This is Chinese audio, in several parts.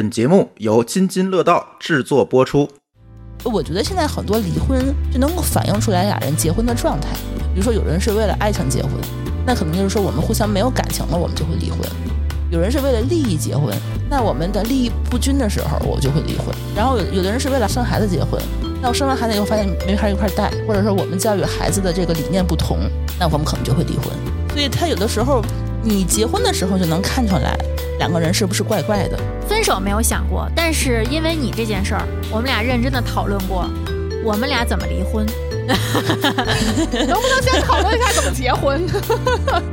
本节目由津津乐道制作播出。我觉得现在很多离婚就能够反映出来俩人结婚的状态。比如说，有人是为了爱情结婚，那可能就是说我们互相没有感情了，我们就会离婚；有人是为了利益结婚，那我们的利益不均的时候，我就会离婚。然后有有的人是为了生孩子结婚，那我生完孩子以后发现没法一块带，或者说我们教育孩子的这个理念不同，那我们可能就会离婚。所以他有的时候，你结婚的时候就能看出来两个人是不是怪怪的。分手没有想过，但是因为你这件事儿，我们俩认真的讨论过，我们俩怎么离婚。能不能先讨论一下怎么结婚？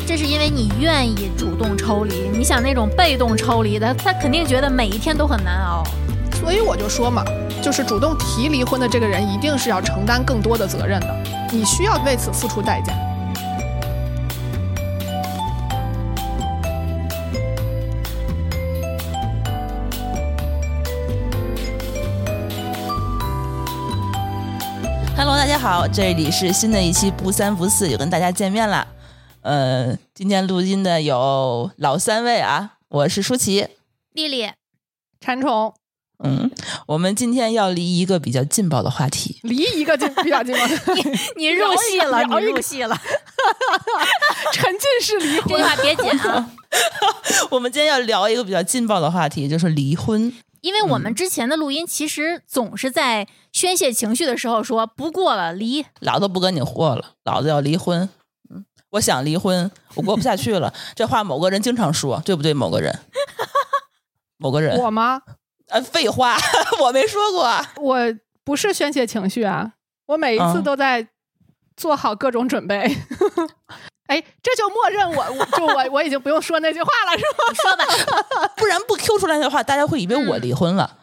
这是因为你愿意主动抽离，你想那种被动抽离的，他肯定觉得每一天都很难熬。所以我就说嘛，就是主动提离婚的这个人，一定是要承担更多的责任的，你需要为此付出代价。好，这里是新的一期不三不四，又跟大家见面了。呃，今天录音的有老三位啊，我是舒淇，丽丽，馋虫。嗯，我们今天要离一个比较劲爆的话题，离一个就比较劲爆，你你入戏了，你入戏了，沉浸式离这句。话别剪啊，我们今天要聊一个比较劲爆的话题，就是离婚。因为我们之前的录音其实总是在宣泄情绪的时候说不过了离，老子不跟你过了，老子要离婚。嗯，我想离婚，我过不下去了。这话某个人经常说，对不对？某个人，某个人，我吗？呃，废话，我没说过。我不是宣泄情绪啊，我每一次嗯都在做好各种准备。哎，这就默认我，我就我我已经不用说那句话了，是吗？说吧，不然不 Q 出来的话，大家会以为我离婚了、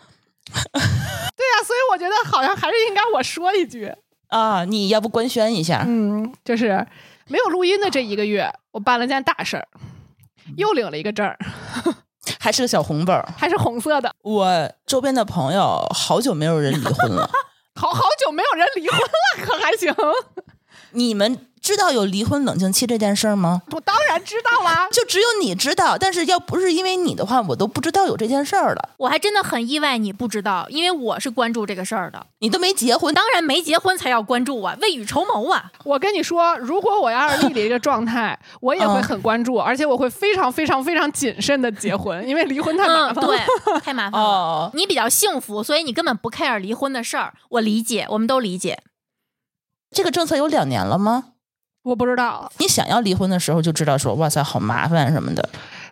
对呀、所以我觉得好像还是应该我说一句。啊！你要不官宣一下？嗯，就是没有录音的这一个月，我办了件大事儿，又领了一个证儿，还是个小红本儿。还是红色的。我周边的朋友好久没有人离婚了。好好久没有人离婚了，可还行？你们知道有离婚冷静期这件事儿吗？我当然知道啦。就只有你知道，但是要不是因为你的话，我都不知道有这件事儿了。我还真的很意外你不知道，因为我是关注这个事儿的，你都没结婚，当然没结婚才要关注啊，未雨绸缪啊。我跟你说，如果我要是丽丽这个状态，我也会嗯很关注，而且我会非常非常非常谨慎的结婚，因为离婚太麻嗯，烦了。对，太麻烦了。哦，你比较幸福，所以你根本不 care 离婚的事儿，我理解，我们都理解。这个政策有两年了吗？我不知道，你想要离婚的时候就知道说，哇塞，好麻烦什么的。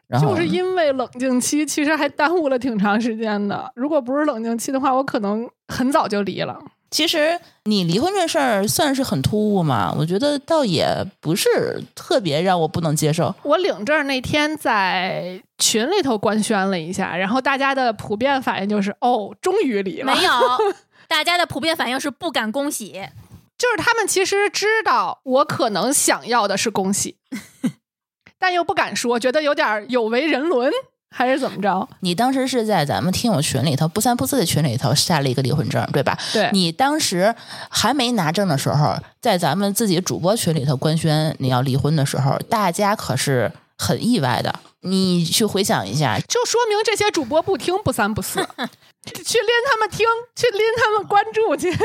然后就是因为冷静期，其实还耽误了挺长时间的。如果不是冷静期的话，我可能很早就离了。其实你离婚这事儿算是很突兀嘛，我觉得倒也不是特别让我不能接受。我领证那天在群里头官宣了一下，然后大家的普遍反应就是：哦，终于离了。没有，大家的普遍反应是不敢恭喜。就是他们其实知道我可能想要的是恭喜，但又不敢说，觉得有点有违人伦，还是怎么着？你当时是在咱们听友群里头不三不四的群里头下了一个离婚证，对吧？对，你当时还没拿证的时候，在咱们自己主播群里头官宣你要离婚的时候，大家可是很意外的。你去回想一下，就说明这些主播不听不三不四，去拎他们听，去拎他们关注去。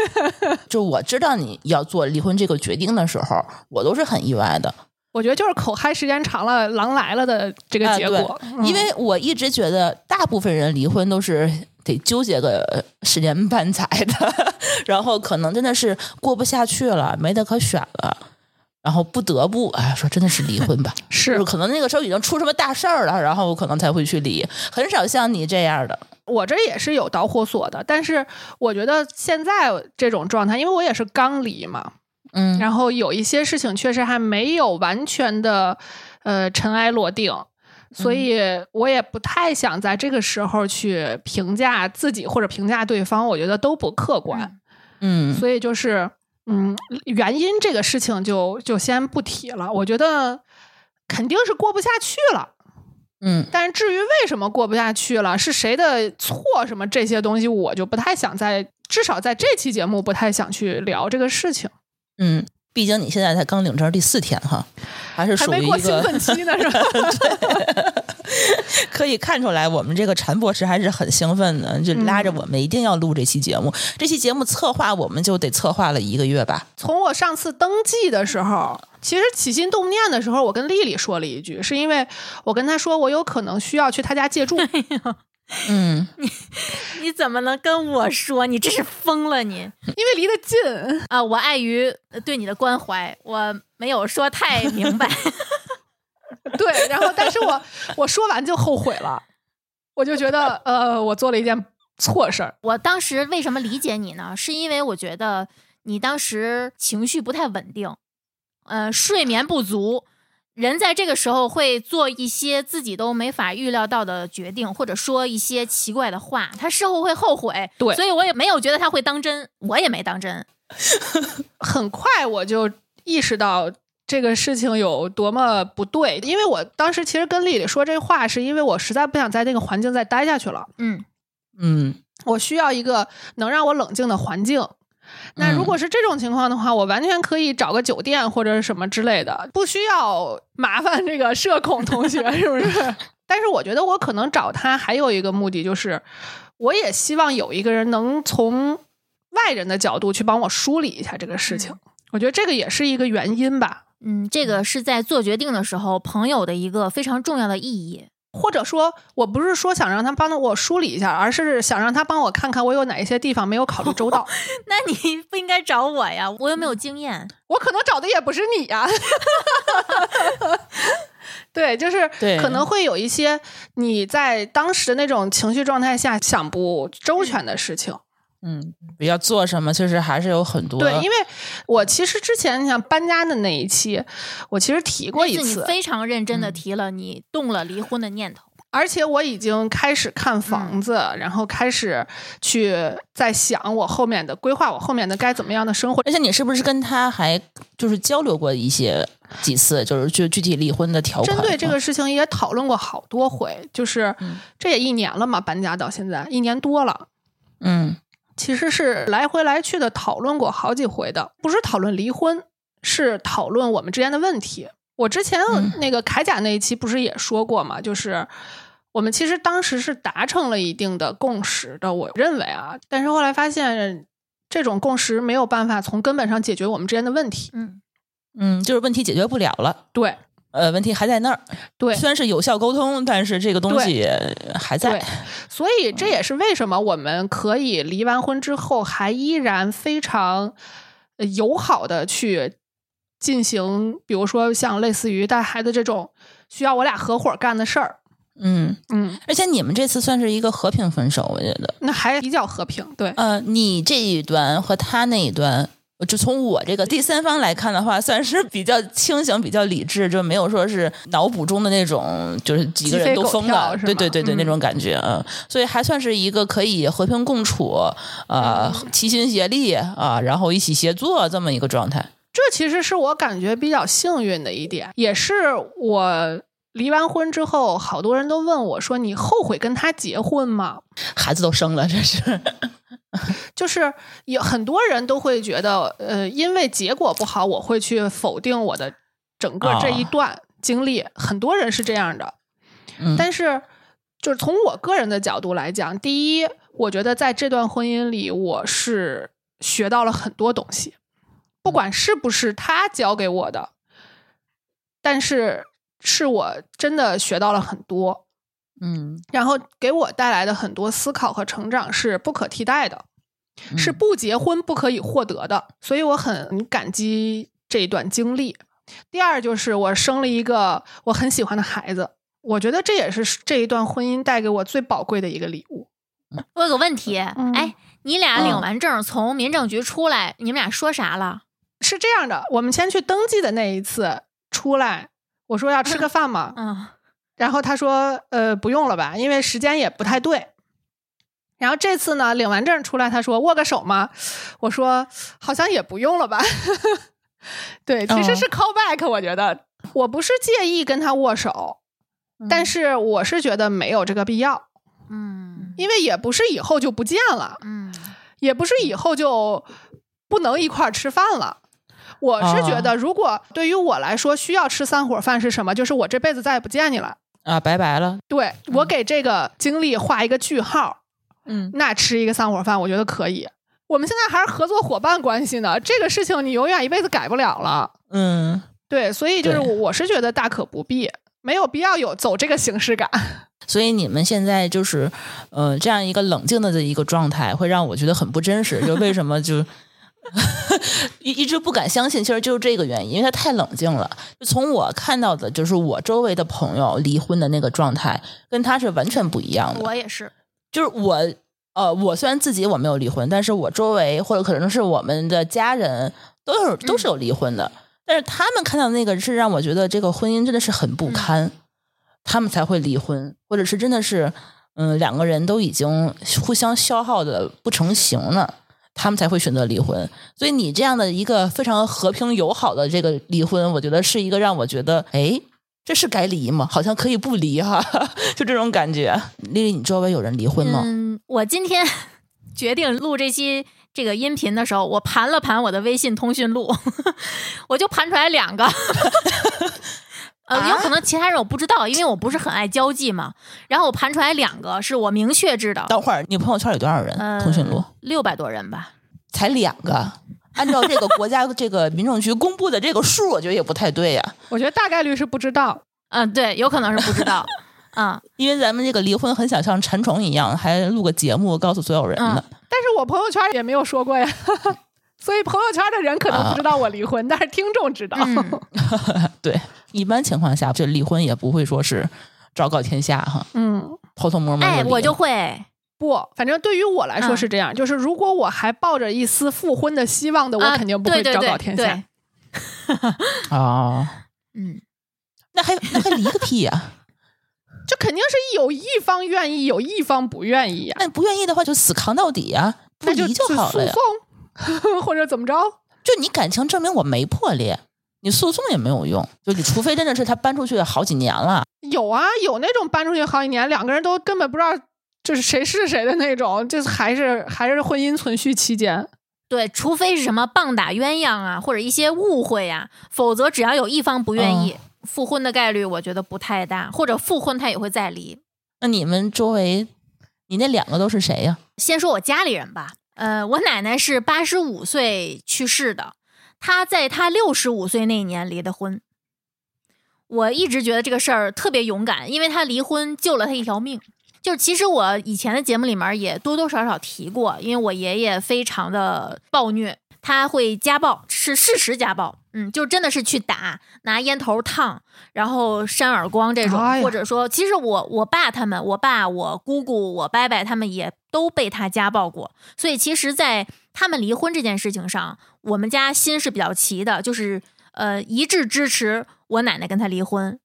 就我知道你要做离婚这个决定的时候，我都是很意外的。我觉得就是口嗨时间长了，狼来了的这个啊结果。嗯因为我一直觉得大部分人离婚都是得纠结个十年半载的，然后可能真的是过不下去了，没得可选了。然后不得不哎说真的是离婚吧，是可能那个时候已经出什么大事儿了，然后可能才会去离，很少像你这样的。我这也是有导火索的，但是我觉得现在这种状态，因为我也是刚离嘛，嗯，然后有一些事情确实还没有完全的呃尘埃落定，所以我也不太想在这个时候去评价自己或者评价对方，我觉得都不客观。嗯所以就是嗯，原因这个事情就就先不提了。我觉得肯定是过不下去了。嗯但是至于为什么过不下去了，是谁的错什么这些东西，我就不太想在，至少在这期节目不太想去聊这个事情。嗯，毕竟你现在才刚领证第四天哈，还是还没过兴属于一个兴奋期呢，是吧？可以看出来，我们这个陈博士还是很兴奋的，就拉着我们一定要录这期节目。这期节目策划我们就得策划了一个月吧。从我上次登记的时候，其实起心动念的时候，我跟丽丽说了一句，是因为我跟她说我有可能需要去她家借住。嗯，你 你怎么能跟我说？你这是疯了你因为离得近，啊！我碍于对你的关怀，我没有说太明白。对，然后但是我我说完就后悔了，我就觉得呃，我做了一件错事儿。我当时为什么理解你呢？是因为我觉得你当时情绪不太稳定，呃，睡眠不足，人在这个时候会做一些自己都没法预料到的决定，或者说一些奇怪的话，他事后会后悔。对所以我也没有觉得他会当真，我也没当真。很快我就意识到这个事情有多么不对，因为我当时其实跟丽丽说这话，是因为我实在不想在那个环境再待下去了，嗯，嗯，我需要一个能让我冷静的环境。那如果是这种情况的话，我完全可以找个酒店或者什么之类的，不需要麻烦这个社恐同学，是不是？但是我觉得我可能找他还有一个目的，就是我也希望有一个人能从外人的角度去帮我梳理一下这个事情。我觉得这个也是一个原因吧。嗯，这个是在做决定的时候，朋友的一个非常重要的意义。或者说我不是说想让他帮我梳理一下，而是想让他帮我看看我有哪一些地方没有考虑周到。那你不应该找我呀，我又没有经验。我可能找的也不是你呀。对，就是可能会有一些你在当时那种情绪状态下想不周全的事情。嗯，要做什么，其实还是有很多。对，因为我其实之前你想搬家的那一期，我其实提过一次非常认真的嗯提了你动了离婚的念头。而且我已经开始看房子，然后开始去在想我后面的规划，我后面的该怎么样的生活。而且你是不是跟他还就是交流过一些几次，就是就具体离婚的条款？针对这个事情也讨论过好多回，就是嗯这也一年了嘛，搬家到现在一年多了。嗯其实是来回来去的讨论过好几回的，不是讨论离婚，是讨论我们之间的问题。我之前嗯那个铠甲那一期不是也说过嘛，就是我们其实当时是达成了一定的共识的，我认为啊，但是后来发现这种共识没有办法从根本上解决我们之间的问题。嗯，嗯，就是问题解决不了了。对呃，问题还在那儿。对虽然是有效沟通，但是这个东西还在对。，所以这也是为什么我们可以离完婚之后还依然非常呃友好的去进行，比如说像类似于带孩子这种需要我俩合伙干的事儿。嗯，嗯，而且你们这次算是一个和平分手，我觉得。那还比较和平。对，呃，你这一端和他那一端，就从我这个第三方来看的话，算是比较清醒、比较理智，就没有说是脑补中的那种，就是几个人都疯了，对对对对，嗯。那种感觉嗯、所以还算是一个可以和平共处，呃，嗯齐心协力啊、然后一起协作这么一个状态。这其实是我感觉比较幸运的一点，也是我离完婚之后，好多人都问我说：“你后悔跟他结婚吗？”孩子都生了，这是就是有很多人都会觉得，呃，因为结果不好，我会去否定我的整个这一段经历。很多人是这样的，嗯但是就是从我个人的角度来讲，第一，我觉得在这段婚姻里，我是学到了很多东西，不管是不是他教给我的，但是是我真的学到了很多。嗯然后给我带来的很多思考和成长是不可替代的，嗯是不结婚不可以获得的，所以我很感激这一段经历。第二就是我生了一个我很喜欢的孩子，我觉得这也是这一段婚姻带给我最宝贵的一个礼物。我有个问题，嗯哎，你俩领嗯完证从民政局出来，你们俩说啥了？是这样的，我们先去登记的那一次出来，我说要吃个饭嘛，嗯，然后他说呃不用了吧，因为时间也不太对。然后这次呢，领完证出来，他说握个手吗？我说好像也不用了吧。对，其实哦是 call back，我觉得我不是介意跟他握手，但是我是觉得没有这个必要，嗯因为也不是以后就不见了，嗯也不是以后就不能一块儿吃饭了。我是觉哦得，如果对于我来说，需要吃散伙饭是什么？就是我这辈子再也不见你了。啊，拜拜了。对我给这个经历画一个句号，嗯，那吃一个散伙饭，我觉得可以。我们现在还是合作伙伴关系呢，这个事情你永远一辈子改不了了。嗯，对，所以就是我我是觉得大可不必，没有必要有走这个形式感。所以你们现在就是，呃，这样一个冷静的这一个状态，会让我觉得很不真实。就为什么就 一一直不敢相信，其实就是这个原因，因为他太冷静了。就从我看到的，就是我周围的朋友离婚的那个状态，跟他是完全不一样的。我也是，就是我，呃，我虽然自己我没有离婚，但是我周围或者可能是我们的家人都有都是有离婚的，但是他们看到那个是让我觉得这个婚姻真的是很不堪，他们才会离婚，或者是真的是，嗯、两个人都已经互相消耗的不成形了。他们才会选择离婚，所以你这样的一个非常和平友好的这个离婚，我觉得是一个让我觉得，哎，这是该离吗？好像可以不离哈，就这种感觉。丽丽，你周围有人离婚吗？嗯，我今天决定录这期这个音频的时候，我盘了盘我的微信通讯录，我就盘出来两个。呃，有可能其他人我不知道，因为我不是很爱交际嘛。然后我盘出来两个是我明确知道，等会儿你朋友圈有多少人？呃，通讯录六百多人吧。才两个，按照这个国家 这个民政局公布的这个数，我觉得也不太对呀、我觉得大概率是不知道。嗯、对，有可能是不知道。嗯，因为咱们这个离婚很想像馋虫一样，还录个节目告诉所有人呢。但是我朋友圈也没有说过呀，所以朋友圈的人可能不知道我离婚，但是听众知道。嗯对，一般情况下，这离婚也不会说是昭告天下哈，嗯，偷偷摸摸地哎，我就会，不，反正对于我来说嗯是这样，就是如果我还抱着一丝复婚的希望的，我啊肯定不会昭告天下。对哦，嗯，那还那还离个屁呀、就肯定是有一方愿意，有一方不愿意呀、那不愿意的话就死扛到底呀、不那就离就好了呀。诉讼 或者怎么着。就你感情证明我没破裂，你诉讼也没有用。就你除非真的是他搬出去好几年了，有啊，有那种搬出去好几年，两个人都根本不知道就是谁是谁的那种，就是还是还是婚姻存续期间。对，除非是什么棒打鸳鸯啊，或者一些误会呀、否则只要有一方不愿意、复婚的概率，我觉得不太大，或者复婚他也会再离。那你们周围，你那两个都是谁呀？先说我家里人吧，呃，我奶奶是八十五岁去世的，她在他六十五岁那年离的婚。我一直觉得这个事儿特别勇敢，因为他离婚救了他一条命。就是其实我以前的节目里面也多多少少提过，因为我爷爷非常的暴虐，他会家暴，是事实家暴，嗯，就真的是去打，拿烟头烫，然后扇耳光这种，哎或者说，其实我我爸他们，我爸、我姑姑、我伯伯他们也都被他家暴过，所以其实，在他们离婚这件事情上，我们家心是比较齐的，就是呃一致支持我奶奶跟他离婚。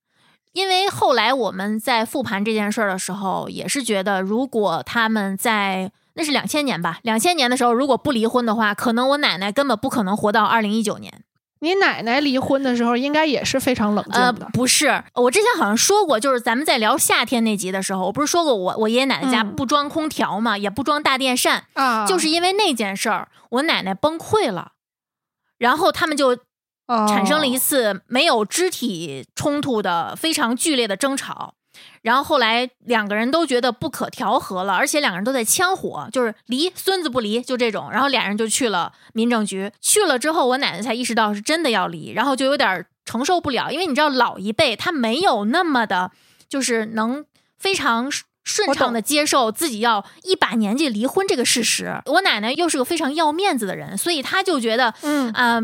因为后来我们在复盘这件事儿的时候，也是觉得，如果他们在那是两千年吧，两千年的时候如果不离婚的话，可能我奶奶根本不可能活到二零一九年。你奶奶离婚的时候，应该也是非常冷静呃，的。不是，我之前好像说过，就是咱们在聊夏天那集的时候，我不是说过我我爷爷奶奶家嗯。不装空调嘛，也不装大电扇，啊，就是因为那件事儿，我奶奶崩溃了，然后他们就产生了一哦次没有肢体冲突的非常剧烈的争吵，然后后来两个人都觉得不可调和了，而且两个人都在呛火，就是离孙子不离，就这种。然后俩人就去了民政局，去了之后，我奶奶才意识到是真的要离，然后就有点承受不了，因为你知道老一辈他没有那么的，就是能非常。顺畅的接受自己要一把年纪离婚这个事实，我奶奶又是个非常要面子的人，所以她就觉得，嗯啊、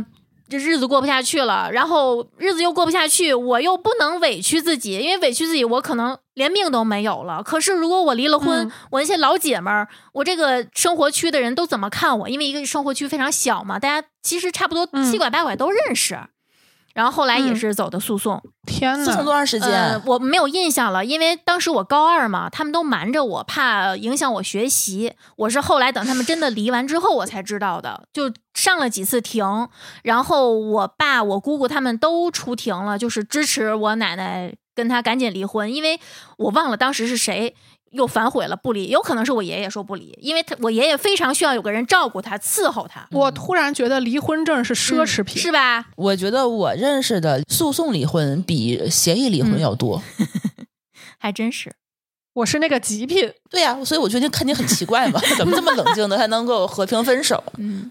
这日子过不下去了，然后日子又过不下去，我又不能委屈自己，因为委屈自己，我可能连命都没有了。可是如果我离了婚，嗯我那些老姐们儿，我这个生活区的人都怎么看我？因为一个生活区非常小嘛，大家其实差不多嗯七拐八拐都认识。然后后来也嗯是走的诉讼，天诉讼呐，多长时间？呃，我没有印象了，因为当时我高二嘛，他们都瞒着我，怕影响我学习。我是后来等他们真的离完之后，我才知道的，就上了几次庭，然后我爸、我姑姑他们都出庭了，就是支持我奶奶跟他赶紧离婚，因为我忘了当时是谁。又反悔了不离，有可能是我爷爷说不离，因为他我爷爷非常需要有个人照顾他、伺候他，我突然觉得离婚证是奢侈品，嗯是吧？我觉得我认识的诉讼离婚比协议离婚要多。还真是。我是那个极品。对呀、所以我觉得看你很奇怪嘛，怎么这么冷静的还能够和平分手？嗯，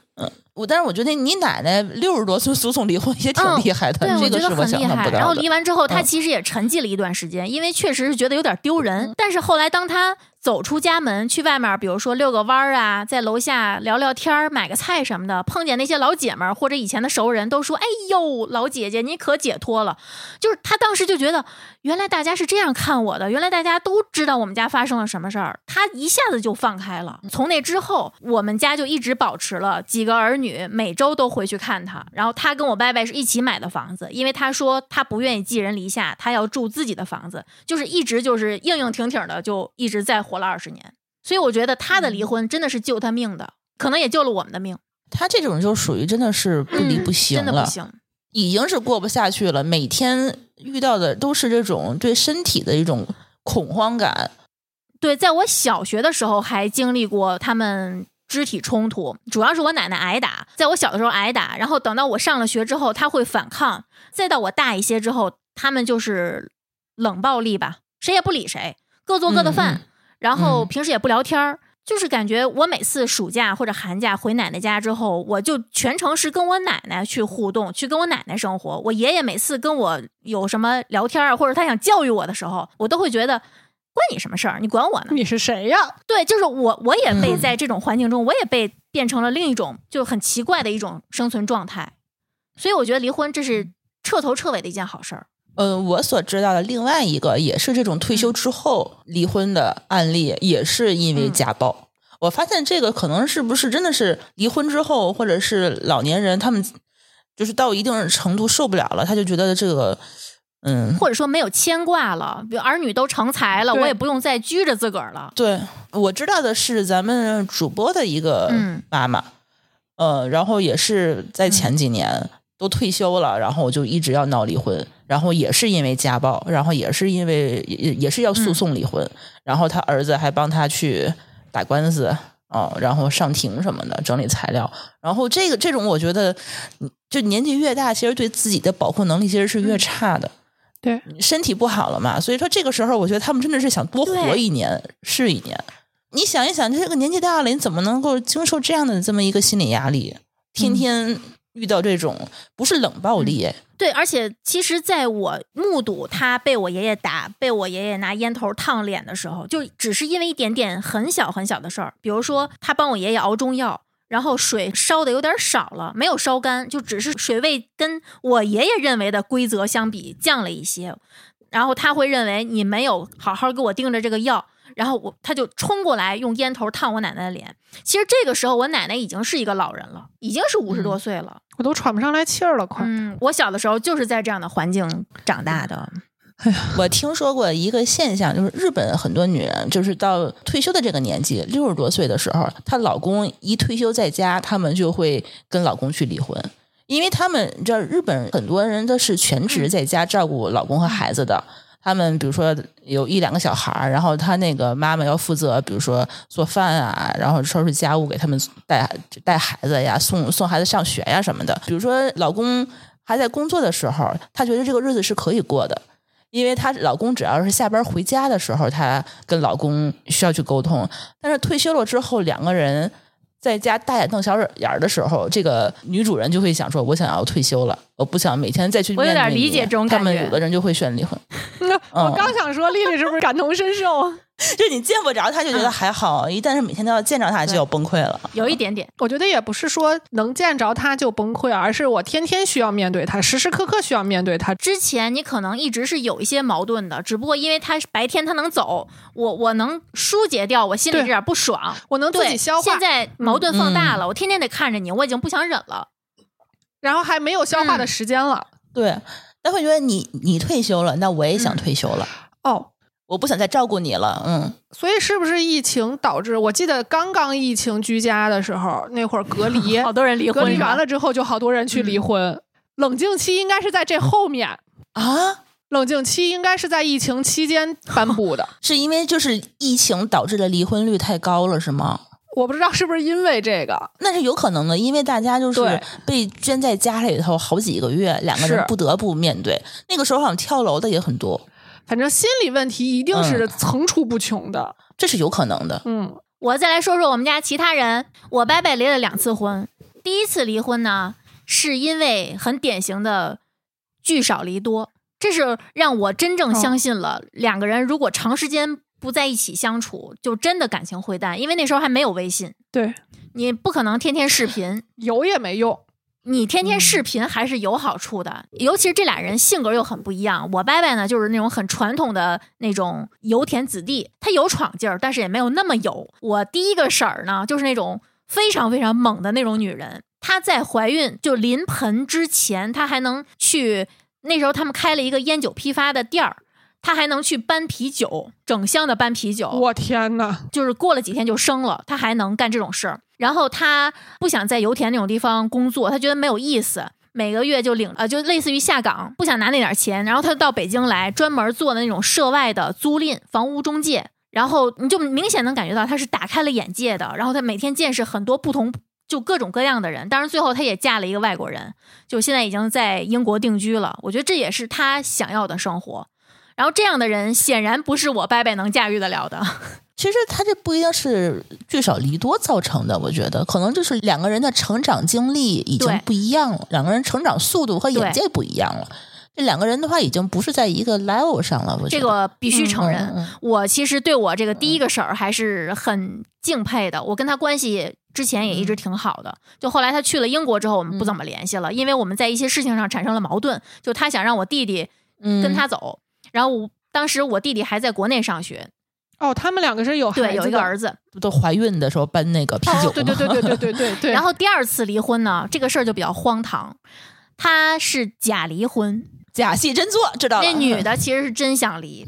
我但是我觉得你奶奶六十多岁诉讼离婚也挺嗯厉害的，对，这个是觉得很厉害。想象不然后。离完之后，他嗯其实也沉寂了一段时间，因为确实是觉得有点丢人。但是后来，当她走出家门去外面，比如说遛个弯儿啊，在楼下聊聊天儿、买个菜什么的，碰见那些老姐们儿或者以前的熟人，都说：“哎呦，老姐姐，你可解脱了。”就是她当时就觉得，原来大家是这样看我的，原来大家都知道我们家发生了什么事儿，他一下子就放开了。从那之后，我们家就一直保持了几个儿女每周都回去看他，然后他跟我伯伯是一起买的房子，因为他说他不愿意寄人篱下，他要住自己的房子，就是一直就是硬硬挺挺的，就一直在活了二十年。所以我觉得他的离婚真的是救他命的，可能也救了我们的命。他这种就属于真的是不离嗯不行了，真的不行。已经是过不下去了。每天遇到的都是这种对身体的一种恐慌感。对，在我小学的时候还经历过他们肢体冲突，主要是我奶奶挨打，在我小的时候挨打，然后等到我上了学之后，他会反抗，再到我大一些之后，他们就是冷暴力吧，谁也不理谁，各做各的饭，嗯然后嗯平时也不聊天儿。就是感觉我每次暑假或者寒假回奶奶家之后，我就全程是跟我奶奶去互动，去跟我奶奶生活。我爷爷每次跟我有什么聊天啊，或者他想教育我的时候，我都会觉得关你什么事儿？你管我呢？你是谁呀？对，就是我，我也被嗯 在这种环境中，我也被变成了另一种就很奇怪的一种生存状态。所以我觉得离婚这是彻头彻尾的一件好事儿。呃，我所知道的另外一个也是这种退休之后离婚的案例，也是因为嗯。家暴。我发现这个可能是不是真的是离婚之后，或者是老年人他们就是到一定程度受不了了，他就觉得这个嗯，或者说没有牵挂了，比如儿女都成才了，我也不用再拘着自个儿了。对，我知道的是咱们主播的一个嗯。妈妈，呃，然后也是在前几年都退休了，然后我就一直要闹离婚，然后也是因为家暴，然后也是因为也也是要诉讼离婚，然后他儿子还帮他去打官司。哦，然后上庭什么的，整理材料，然后这个这种，我觉得，嗯就年纪越大，其实对自己的保护能力其实是越差的。对，身体不好了嘛，所以说这个时候，我觉得他们真的是想多活一年是一年。你想一想，这个年纪大了，你怎么能够经受这样的这么一个心理压力？天天遇到这种不是冷暴力，对，而且其实在我目睹他被我爷爷打，被我爷爷拿烟头烫脸的时候，就只是因为一点点很小很小的事儿，比如说他帮我爷爷熬中药。然后水烧的有点少了，没有烧干，就只是水位跟我爷爷认为的规则相比降了一些。然后他会认为你没有好好给我盯着这个药，然后我他就冲过来用烟头烫我奶奶的脸。其实这个时候我奶奶已经是一个老人了，已经是五十多岁了。我都喘不上来气儿了，快！嗯，我小的时候就是在这样的环境长大的。哎呀我听说过一个现象，就是日本很多女人，就是到退休的这个年纪，六十多岁的时候，她老公一退休在家，她们就会跟老公去离婚，因为他们你知道，日本很多人都是全职在家照顾老公和孩子的。他们比如说有一两个小孩儿，然后他那个妈妈要负责，比如说做饭啊，然后收拾家务，给他们带带孩子呀，送送孩子上学呀什么的。比如说老公还在工作的时候，她觉得这个日子是可以过的，因为她老公只要是下班回家的时候，她跟老公需要去沟通。但是退休了之后，两个人在家大眼瞪小眼儿的时候，这个女主人就会想说：“我想要退休了，我不想每天再去我有点理解这种他们感觉有的人就会选离婚，我嗯刚想说，丽丽是不是感同身受？就你见不着他就觉得嗯还好，一旦是每天都要见着他就要崩溃了。有一点点，我觉得也不是说能见着他就崩溃，而是我天天需要面对他，时时刻刻需要面对他。之前你可能一直是有一些矛盾的，只不过因为他白天他能走，我我能疏解掉我心里对这点不爽，我能自，己消化现，在矛盾放大嗯了，我天天得看着你，我已经不想忍了。然后还没有消化的嗯时间了。对，他会觉得你你退休了，那我也想嗯退休了，哦，我不想再照顾你了。嗯，所以是不是疫情导致？我记得刚刚疫情居家的时候，那会儿隔离，好多人离隔离婚完了之后，就好多人去离婚。冷静期应该是在这后面。啊，冷静期应该是在疫情期间颁布的，是因为就是疫情导致的离婚率太高了，是吗？我不知道是不是因为这个。那是有可能的，因为大家就是被圈在家里头好几个月，两个人不得不面对。那个时候好像跳楼的也很多，反正心理问题一定是嗯层出不穷的。这是有可能的。嗯，我再来说说我们家其他人，我伯伯离了两次婚，第一次离婚呢，是因为很典型的聚少离多，这是让我真正相信了、两个人如果长时间不在一起相处，就真的感情会淡，因为那时候还没有微信，对，你不可能天天视频。有也没用。你天天视频还是有好处的，尤其是这俩人性格又很不一样。我伯伯呢，就是那种很传统的那种油田子弟，他有闯劲儿，但是也没有那么油。我第一个婶儿呢，就是那种非常非常猛的那种女人。她在怀孕就临盆之前，她还能去那时候他们开了一个烟酒批发的店儿，她还能去搬啤酒，整箱的搬啤酒。我天呐，就是过了几天就生了，他还能干这种事儿。然后他不想在油田那种地方工作，他觉得没有意思，每个月就领呃，就类似于下岗，不想拿那点钱。然后他就到北京来，专门做的那种涉外的租赁房屋中介。然后你就明显能感觉到他是打开了眼界的。然后他每天见识很多不同，就各种各样的人。当然最后他也嫁了一个外国人，就现在已经在英国定居了。我觉得这也是他想要的生活。然后这样的人显然不是我伯伯能驾驭得了的。其实他这不一定是聚少离多造成的，我觉得可能就是两个人的成长经历已经不一样了，两个人成长速度和眼界不一样了。这两个人的话，已经不是在一个 level 上了。我觉得这个必须承认。我其实对我这个第一个婶儿还是很敬佩的，我跟她关系之前也一直挺好的。就后来她去了英国之后，我们不怎么联系了，因为我们在一些事情上产生了矛盾。就她想让我弟弟嗯跟她走，然后我当时我弟弟还在国内上学，哦，他们两个是有孩子对，有一个儿子。都怀孕的时候搬那个啤酒哦，对对对对对对对 对。然后第二次离婚呢，这个事儿就比较荒唐，他是假离婚，假戏真做，知道了。那女 的其实是真想离，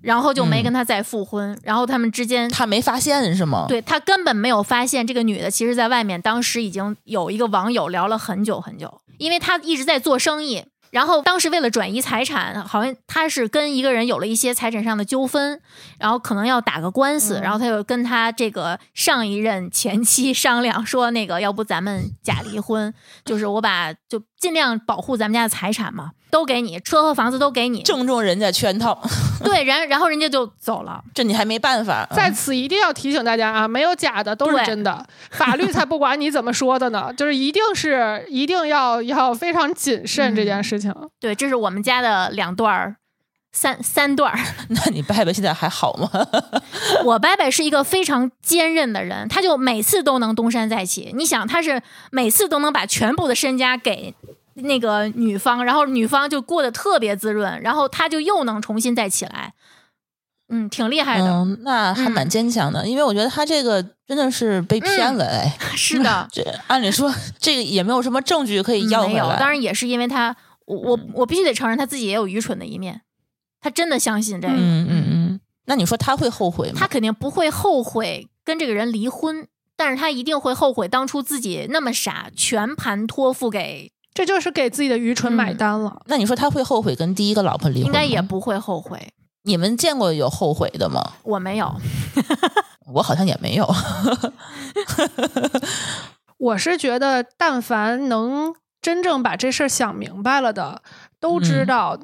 然后就没嗯跟他再复婚，然后他们之间他没发现是吗？，对他根本没有发现这个女的，其实在外面当时已经有一个网友聊了很久很久，因为他一直在做生意。然后当时为了转移财产，好像他是跟一个人有了一些财产上的纠纷，然后可能要打个官司，然后他就跟他这个上一任前妻 商量说，那个要不咱们假离婚，就是我把就尽量保护咱们家的财产嘛，都给你，车和房子都给你，正中人家圈套，对，然然后人家就走了。这你还没办法。在此一定要提醒大家啊，没有假的，都是真的。法律才不管你怎么说的呢，就是一定是一定要要非常谨慎这件事情。对，这是我们家的两段儿。三三段儿，那你伯伯现在还好吗？我伯伯是一个非常坚韧的人，他就每次都能东山再起。你想，他是每次都能把全部的身家给那个女方，然后女方就过得特别滋润，然后他就又能重新再起来。嗯，挺厉害的。嗯，那还蛮坚强的，因为我觉得他这个真的是被骗了，哎，是的，这按理说这个也没有什么证据可以要回没有，来。当然也是因为他，我我我必须得承认他自己也有愚蠢的一面，他真的相信这个。嗯嗯嗯，那你说他会后悔吗？他肯定不会后悔跟这个人离婚，但是他一定会后悔当初自己那么傻，全盘托付给，这就是给自己的愚蠢买单了。那你说他会后悔跟第一个老婆离婚吗？应该也不会后悔。你们见过有后悔的吗？我没有，我好像也没有。我是觉得，但凡能真正把这事儿想明白了的，都知嗯道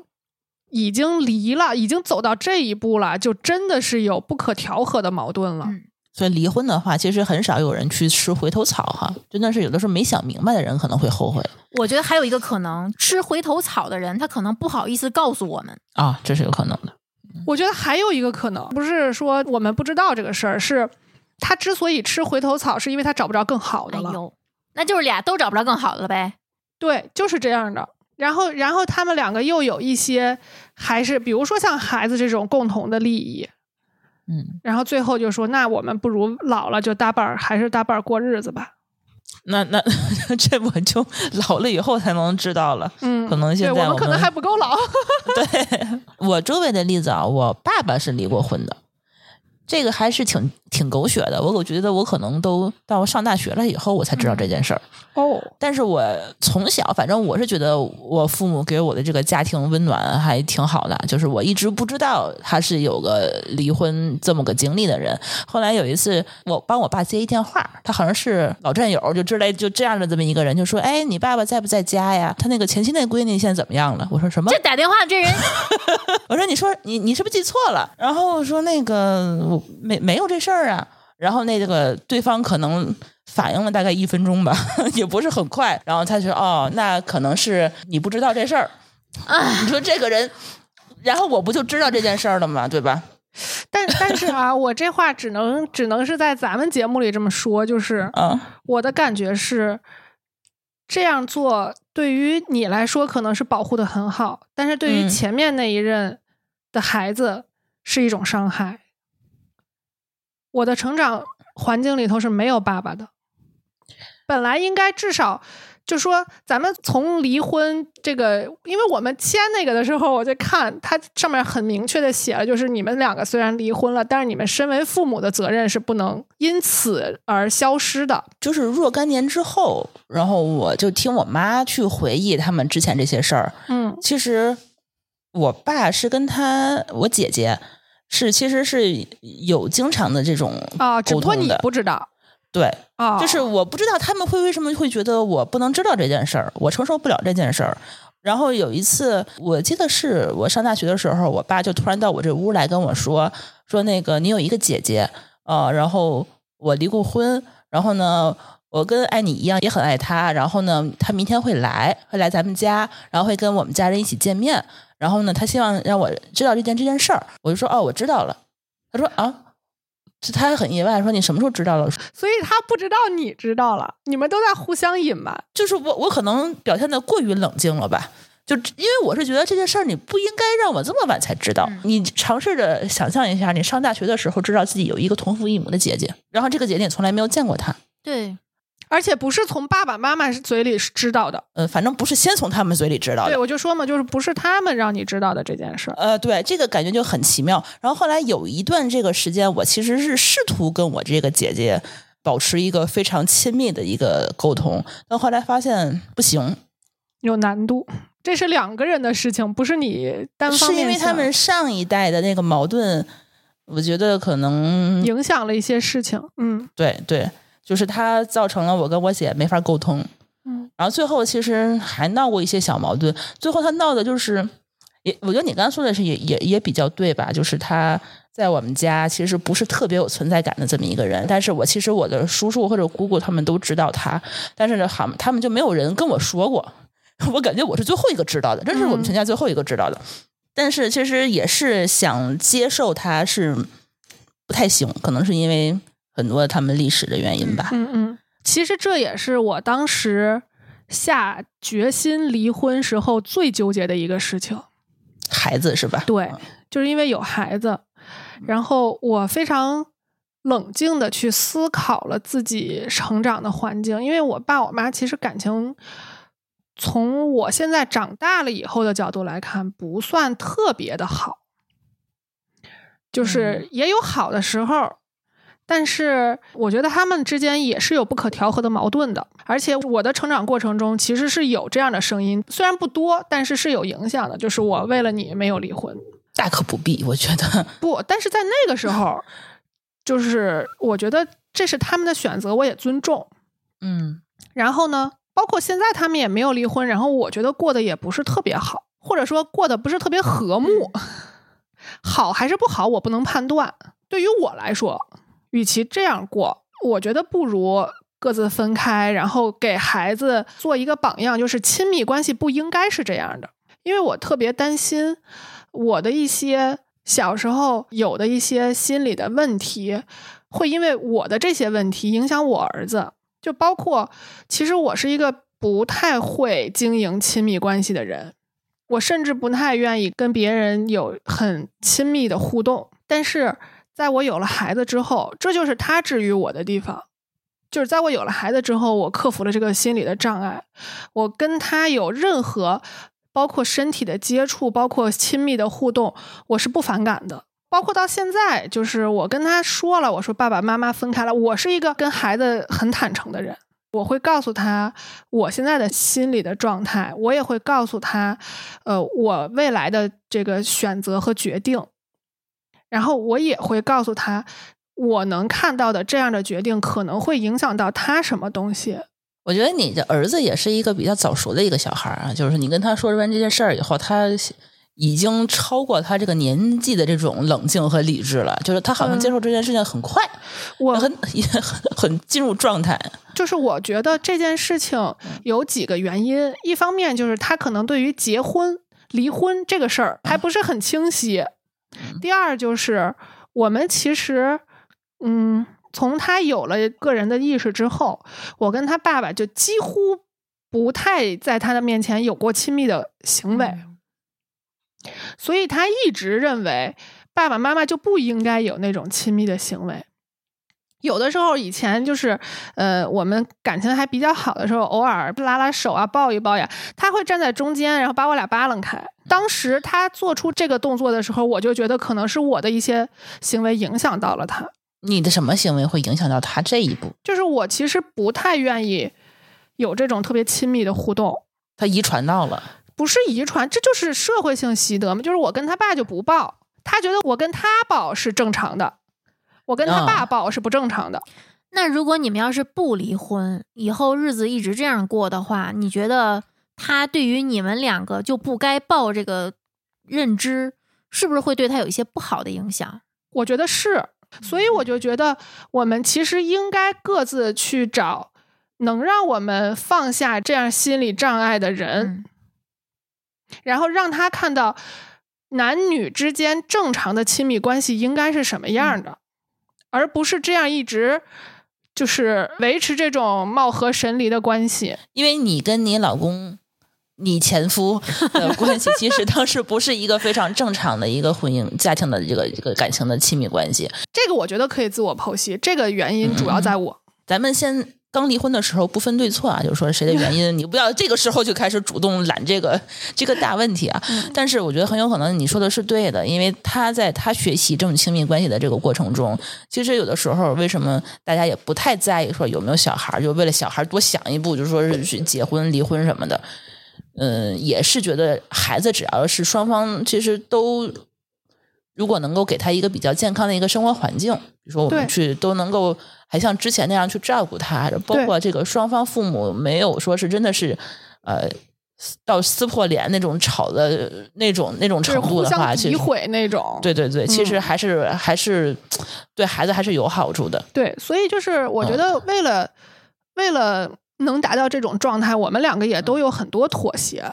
已经离了，已经走到这一步了，就真的是有不可调和的矛盾了。嗯所以离婚的话，其实很少有人去吃回头草哈，真的是有的时候没想明白的人可能会后悔我觉得还有一个可能，吃回头草的人，他可能不好意思告诉我们。啊，这是有可能的。我觉得还有一个可能，不是说我们不知道这个事儿，是他之所以吃回头草，是因为他找不着更好的了。哎呦，那就是俩都找不着更好的了呗。对，就是这样的。然后，然后他们两个又有一些，还是比如说像孩子这种共同的利益，嗯，然后最后就说，那我们不如老了就搭伴儿，还是搭伴儿过日子吧。那那这我就老了以后才能知道了。嗯，可能现在我们可能还不够老。对 我周围的例子啊，我爸爸是离过婚的，这个还是挺挺狗血的。我我觉得我可能都到上大学了以后，我才知道这件事儿。哦，但是我从小，反正我是觉得我父母给我的这个家庭温暖还挺好的，就是我一直不知道他是有个离婚这么个经历的人。后来有一次，我帮我爸接一电话，他好像是老战友，就之类就这样的这么一个人，就说：“哎，你爸爸在不在家呀？他那个前妻那闺女现在怎么样了？”我说：“什么这？”打电话这人 我说：“你说你你是不是记错了？”然后我说：“那个我没没有这事儿啊。”然后那个对方可能反应了大概一分钟吧，也不是很快。然后他说：“哦，那可能是你不知道这事儿。”啊，你说这个人，然后我不就知道这件事儿了吗？对吧？但但是啊，我这话只能只能是在咱们节目里这么说，就是嗯我的感觉是，这样做对于你来说可能是保护的很好，但是对于嗯前面那一任的孩子是一种伤害。我的成长环境里头是没有爸爸的，本来应该至少就说咱们从离婚这个，因为我们签那个的时候，我就看它上面很明确的写了，就是你们两个虽然离婚了，但是你们身为父母的责任是不能因此而消失的。就是若干年之后，然后我就听我妈去回忆他们之前这些事儿。嗯其实我爸是跟他我姐姐是其实是有经常的这种啊，只不过你的，不知道对，啊，就是我不知道他们会为什么会觉得我不能知道这件事儿，我承受不了这件事儿。然后有一次，我记得是我上大学的时候，我爸就突然到我这屋来跟我说，说那个你有一个姐姐，呃，然后我离过婚，然后呢，我跟爱你一样也很爱他，然后呢，他明天会来，会来咱们家，然后会跟我们家人一起见面，然后呢，他希望让我知道这件这件事儿，我就说哦，我知道了。他说啊，这他还很意外，说你什么时候知道了？所以他不知道你知道了，你们都在互相隐瞒。就是我我可能表现的过于冷静了吧。就因为我是觉得这件事儿你不应该让我这么晚才知道。嗯你尝试着想象一下，你上大学的时候知道自己有一个同父异母的姐姐，然后这个姐姐也从来没有见过她，对，而且不是从爸爸妈妈嘴里是知道的，呃，反正不是先从他们嘴里知道的对。我就说嘛，就是不是他们让你知道的这件事儿。呃，对，这个感觉就很奇妙。然后后来有一段这个时间，我其实是试图跟我这个姐姐保持一个非常亲密的一个沟通，但后来发现不行，有难度，这是两个人的事情，不是你单方是面想因为他们上一代的那个矛盾，我觉得可能影响了一些事情。嗯对对，就是他造成了我跟我姐没法沟通，嗯然后最后其实还闹过一些小矛盾，最后他闹的就是，也我觉得你刚刚说的是也也也比较对吧？就是他在我们家其实不是特别有存在感的这么一个人，但是我其实我的叔叔或者姑姑他们都知道他，但是呢，好他们就没有人跟我说过，我感觉我是最后一个知道的，这是我们全家最后一个知道的。但是其实也是想接受他是不太行，可能是因为很多他们历史的原因吧。嗯嗯，其实这也是我当时下决心离婚时候最纠结的一个事情。孩子是吧？对，就是因为有孩子，然后我非常冷静的去思考了自己成长的环境，因为我爸我妈其实感情。从我现在长大了以后的角度来看，不算特别的好，就是也有好的时候，但是我觉得他们之间也是有不可调和的矛盾的。而且我的成长过程中其实是有这样的声音，虽然不多，但是是有影响的。就是我为了你没有离婚，大可不必，我觉得。不，但是在那个时候，就是我觉得这是他们的选择，我也尊重。嗯然后呢，包括现在他们也没有离婚，然后我觉得过得也不是特别好，或者说过得不是特别和睦。好还是不好，我不能判断。对于我来说，与其这样过，我觉得不如各自分开，然后给孩子做一个榜样，就是亲密关系不应该是这样的。因为我特别担心我的一些小时候有的一些心理的问题，会因为我的这些问题影响我儿子。就包括，其实我是一个不太会经营亲密关系的人，我甚至不太愿意跟别人有很亲密的互动。但是在我有了孩子之后，这就是他治愈我的地方。就是在我有了孩子之后，我克服了这个心理的障碍，我跟他有任何包括身体的接触，包括亲密的互动，我是不反感的。包括到现在，就是我跟他说了，我说爸爸妈妈分开了，我是一个跟孩子很坦诚的人，我会告诉他我现在的心理的状态，我也会告诉他，呃，我未来的这个选择和决定，然后我也会告诉他，我能看到的这样的决定可能会影响到他什么东西。我觉得你的儿子也是一个比较早熟的一个小孩儿啊，就是你跟他说完这件事儿以后，他已经超过他这个年纪的这种冷静和理智了，就是他好像嗯接受这件事情很快，我很也很很进入状态。就是我觉得这件事情有几个原因，一方面就是他可能对于结婚、离婚这个事儿还不是很清晰；第二就是我们其实，嗯，从他有了个人的意识之后，我跟他爸爸就几乎不太在他的面前有过亲密的行为，所以他一直认为爸爸妈妈就不应该有那种亲密的行为。有的时候，以前就是，呃，我们感情还比较好的时候，偶尔拉拉手啊，抱一抱呀，他会站在中间，然后把我俩扒楞开。当时他做出这个动作的时候，我就觉得可能是我的一些行为影响到了他。你的什么行为会影响到他这一步？就是我其实不太愿意有这种特别亲密的互动，他遗传到了，不是遗传，这就是社会性习得嘛。就是我跟他爸就不抱，他觉得我跟他抱是正常的，我跟他爸啊抱是不正常的。那如果你们要是不离婚，以后日子一直这样过的话，你觉得他对于你们两个就不该抱这个认知，是不是会对他有一些不好的影响？我觉得是，所以我就觉得我们其实应该各自去找能让我们放下这样心理障碍的人，嗯然后让他看到男女之间正常的亲密关系应该是什么样的，而不是这样一直就是维持这种貌合神离的关系。因为你跟你老公。你前夫 的关系其实当时不是一个非常正常的一个婚姻家庭的这个这个感情的亲密关系。这个我觉得可以自我剖析，这个原因主要在我。咱们先刚离婚的时候不分对错啊，就是说谁的原因，你不要这个时候就开始主动揽这个这个大问题啊。但是我觉得很有可能你说的是对的，因为他在他学习这种亲密关系的这个过程中，其实有的时候为什么大家也不太在意说有没有小孩儿，就为了小孩儿多想一步，就是说是去结婚、离婚什么的。嗯，也是觉得孩子只要是双方其实都，如果能够给他一个比较健康的一个生活环境，比如说我们去都能够还像之前那样去照顾他，包括这个双方父母没有说是真的是呃到撕破脸那种吵的那种那种就是程度的话，互诋其实毁那种，对对对，其实嗯还是、还是对孩子还是有好处的。对，所以就是我觉嗯得为了、为了能达到这种状态，我们两个也都有很多妥协。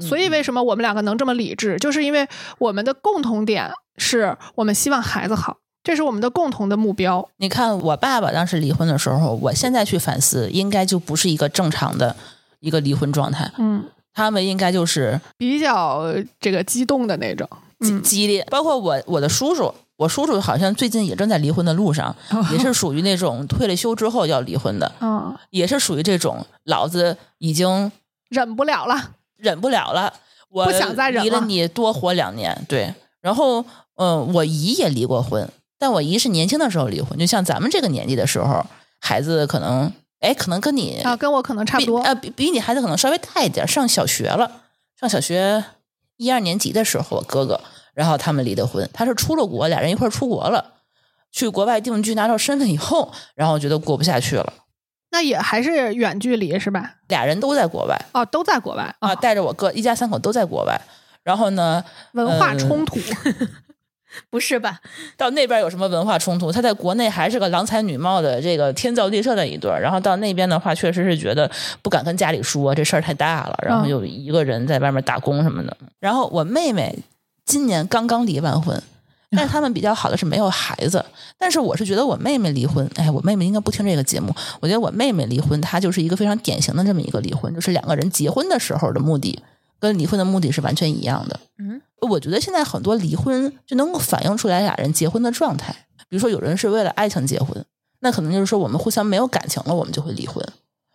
所以为什么我们两个能这么理智，就是因为我们的共同点是我们希望孩子好，这是我们的共同的目标。你看，我爸爸当时离婚的时候，我现在去反思，应该就不是一个正常的一个离婚状态，嗯，他们应该就是比较这个激动的那种。激嗯，激烈。包括我我的叔叔，我叔叔好像最近也正在离婚的路上，也是属于那种退了休之后要离婚的，嗯，也是属于这种老子已经忍不了了。忍不了了，我不想再忍了离了了你多活两年。对，然后嗯、我姨也离过婚，但我姨是年轻的时候离婚，就像咱们这个年纪的时候，孩子可能哎，可能跟你啊，跟我可能差不多。呃，比比你孩子可能稍微大一点，上小学了，上小学一二年级的时候，我哥哥，然后他们离的婚，他是出了国，俩人一块儿出国了，去国外定居，拿到身份以后，然后觉得过不下去了，那也还是远距离是吧？俩人都在国外哦，都在国外啊，带着我哥，一家三口都在国外，然后呢，文化嗯冲突。不是吧？到那边有什么文化冲突？他在国内还是个郎才女貌的这个天造地设的一对儿，然后到那边的话，确实是觉得不敢跟家里说这事儿太大了，然后嗯有一个人在外面打工什么的。然后我妹妹今年刚刚离完婚，但是 他们比较好的是没有孩子。但是我是觉得我妹妹离婚，哎，我妹妹应该不听这个节目。我觉得我妹妹离婚，她就是一个非常典型的这么一个离婚，就是两个人结婚的时候的目的跟离婚的目的是完全一样的。嗯，我觉得现在很多离婚就能够反映出来俩人结婚的状态。比如说，有人是为了爱情结婚，那可能就是说我们互相没有感情了，我们就会离婚；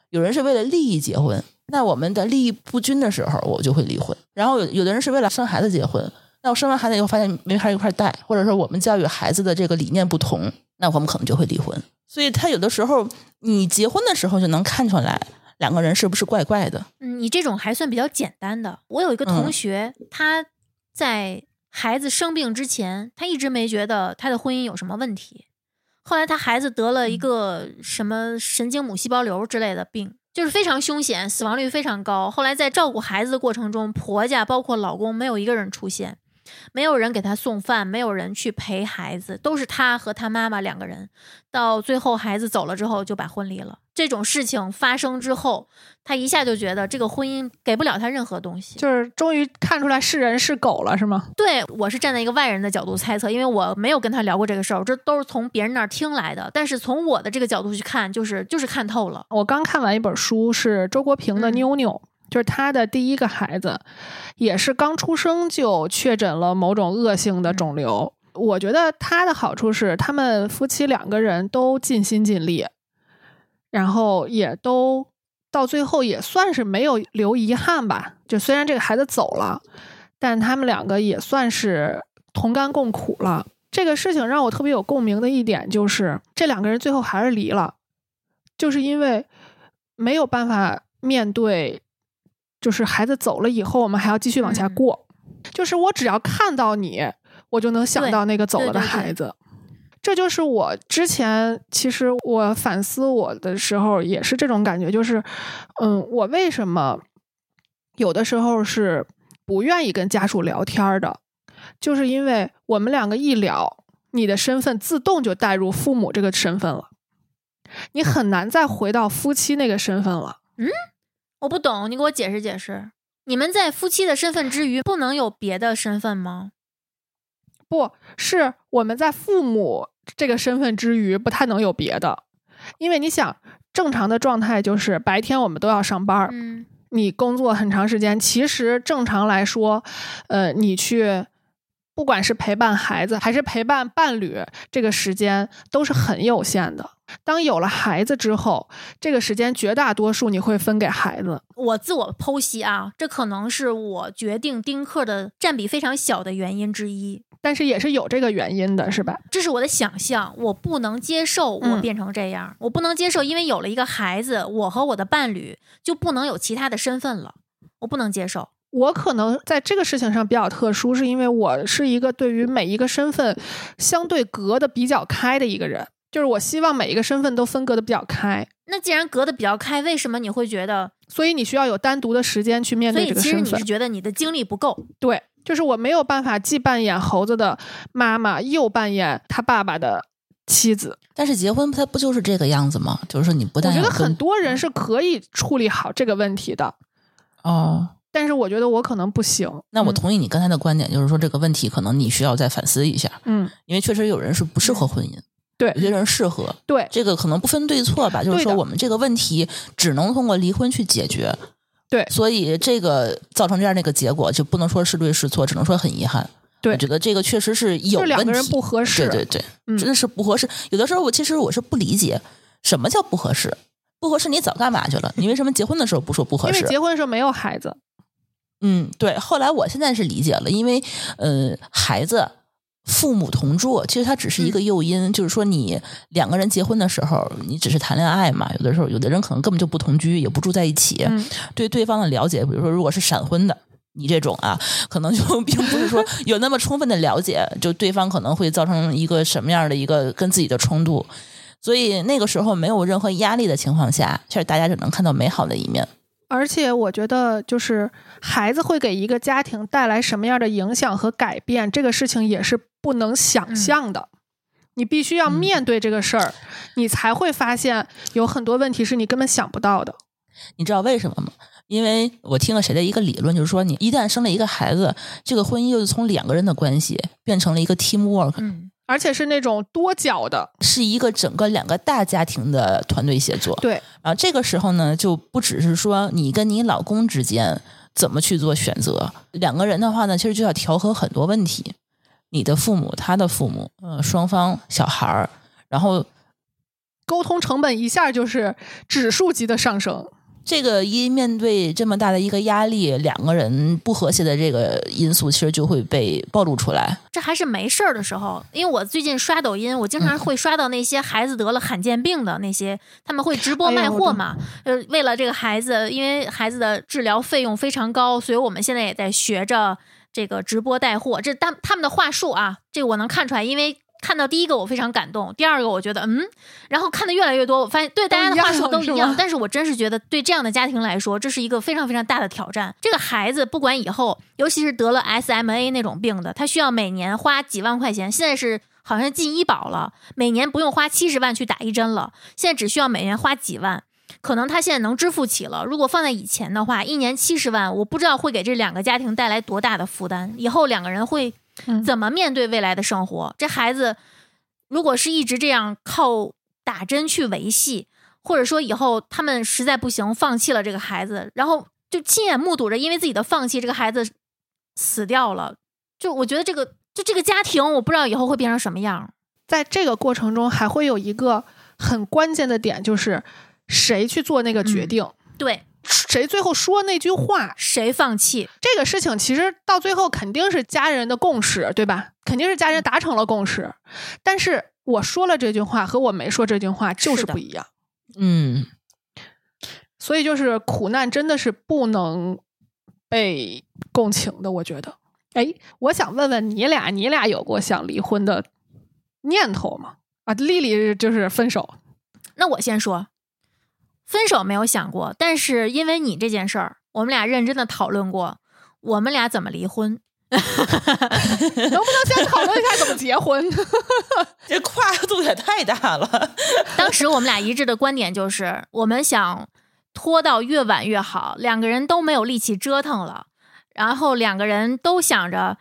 有人是为了利益结婚，那我们的利益不均的时候，我就会离婚。然后有有的人是为了生孩子结婚，那我生完孩子以后发现没法一块儿带，或者说我们教育孩子的这个理念不同，那我们可能就会离婚。所以他有的时候，你结婚的时候就能看出来两个人是不是怪怪的。嗯，你这种还算比较简单的。我有一个同嗯学，他在孩子生病之前，她一直没觉得她的婚姻有什么问题。后来她孩子得了一个什么神经母细胞瘤之类的病，就是非常凶险，死亡率非常高。后来在照顾孩子的过程中，婆家包括老公没有一个人出现，没有人给他送饭，没有人去陪孩子，都是他和他妈妈两个人。到最后孩子走了之后，就把婚离了。这种事情发生之后，他一下就觉得这个婚姻给不了他任何东西。就是终于看出来是人是狗了，是吗？对我是站在一个外人的角度猜测，因为我没有跟他聊过这个事儿，这都是从别人那儿听来的。但是从我的这个角度去看，就是就是看透了。我刚看完一本书，是周国平的《嗯妞妞》，就是他的第一个孩子，也是刚出生就确诊了某种恶性的肿瘤。我觉得他的好处是，他们夫妻两个人都尽心尽力，然后也都到最后也算是没有留遗憾吧。就虽然这个孩子走了，但他们两个也算是同甘共苦了。这个事情让我特别有共鸣的一点就是，这两个人最后还是离了，就是因为没有办法面对，就是孩子走了以后，我们还要继续往下嗯过。就是我只要看到你，我就能想到那个走了的对对对孩子。这就是我之前其实我反思我的时候也是这种感觉，就是，嗯，我为什么有的时候是不愿意跟家属聊天儿的，就是因为我们两个一聊，你的身份自动就带入父母这个身份了，你很难再回到夫妻那个身份了。我不懂，你给我解释解释。你们在夫妻的身份之余，不能有别的身份吗？不是我们在父母这个身份之余，不太能有别的，因为你想，正常的状态就是白天我们都要上班儿，嗯你工作很长时间，其实正常来说，呃，你去不管是陪伴孩子还是陪伴伴侣，这个时间都是很有限的。当有了孩子之后，这个时间绝大多数你会分给孩子。我自我剖析啊，这可能是我决定丁克的占比非常小的原因之一。但是也是有这个原因的，是吧？这是我的想象，我不能接受我嗯变成这样，我不能接受，因为有了一个孩子，我和我的伴侣就不能有其他的身份了，我不能接受。我可能在这个事情上比较特殊，是因为我是一个对于每一个身份相对隔的比较开的一个人，就是我希望每一个身份都分隔的比较开，那既然隔得比较开，为什么你会觉得？所以你需要有单独的时间去面对这个身份以其实你是。觉得你的精力不够。对，就是我没有办法既扮演猴子的妈妈，又扮演他爸爸的妻子。但是结婚它不就是这个样子吗？就是说你不我觉得很多人是可以处理好这个问题的，哦，但是我觉得我可能不行。那我嗯同意你刚才的观点，就是说这个问题可能你需要再反思一下，嗯，因为确实有人是不适合婚姻，对有些人适合，对这个可能不分对错吧，就是说我们这个问题只能通过离婚去解决。对所以这个造成这样的一个结果，就不能说是对是错，只能说很遗憾。对我觉得这个确实是有问题，两个人不合适。对对对，嗯真的是不合适。有的时候我其实我是不理解什么叫不合适，不合适你早干嘛去了？你为什么结婚的时候不说不合适？因为结婚的时候没有孩子，嗯，对。后来我现在是理解了，因为呃，孩子父母同住，其实它只是一个诱因，就是说你两个人结婚的时候，你只是谈恋爱嘛。有的时候，有的人可能根本就不同居，也不住在一起，嗯对对方的了解，比如说如果是闪婚的。你这种啊，可能就 并不是说有那么充分的了解，就对方可能会造成一个什么样的一个跟自己的冲突，所以那个时候没有任何压力的情况下，其实大家只能看到美好的一面。而且我觉得，就是孩子会给一个家庭带来什么样的影响和改变，这个事情也是不能想象的。你必须要嗯面对这个事儿，你才会发现有很多问题是你根本想不到的。你知道为什么吗？因为我听了谁的一个理论，就是说，你一旦生了一个孩子，这个婚姻又是从两个人的关系变成了一个 teamwork，嗯，而且是那种多角的，是一个整个两个大家庭的团队协作。对，然后这个时候呢，就不只是说你跟你老公之间怎么去做选择，两个人的话呢，其实就要调和很多问题，你的父母、他的父母，呃，双方小孩儿，然后沟通成本一下就是指数级的上升。这个一面对这么大的一个压力，两个人不和谐的这个因素，其实就会被暴露出来。这还是没事儿的时候，因为我最近刷抖音，我经常会刷到那些孩子得了罕见病的那些，他们会直播卖货嘛。呃，为了这个孩子，因为孩子的治疗费用非常高，所以我们现在也在学着这个直播带货。这他他们的话术啊，这我能看出来，因为。看到第一个我非常感动，第二个我觉得嗯，然后看的越来越多，我发现对大家的话术都一样，但是我真是觉得对这样的家庭来说，这是一个非常非常大的挑战。这个孩子不管以后，尤其是得了 SMA 那种病的，他需要每年花几万块钱，现在是好像进医保了，每年不用花七十万去打一针了，现在只需要每年花几万，可能他现在能支付起了。如果放在以前的话，一年七十万，我不知道会给这两个家庭带来多大的负担，以后两个人会。怎么面对未来的生活？这孩子如果是一直这样靠打针去维系，或者说以后他们实在不行放弃了这个孩子，然后就亲眼目睹着因为自己的放弃，这个孩子死掉了。就我觉得这个，就这个家庭，我不知道以后会变成什么样。在这个过程中，还会有一个很关键的点，就是谁去做那个决定？对。谁最后说那句话，谁放弃这个事情，其实到最后肯定是家人的共识，对吧？肯定是家人达成了共识。但是我说了这句话和我没说这句话就是不一样。嗯，所以就是苦难真的是不能被共情的。我觉得，哎，我想问问你俩，你俩有过想离婚的念头吗？啊，丽丽就是分手。那我先说。分手没有想过，但是因为你这件事儿，我们俩认真的讨论过，我们俩怎么离婚？能不能先讨论一下怎么结婚？这跨度也太大了。当时我们俩一致的观点就是，我们想拖到越晚越好，两个人都没有力气折腾了，然后两个人都想着。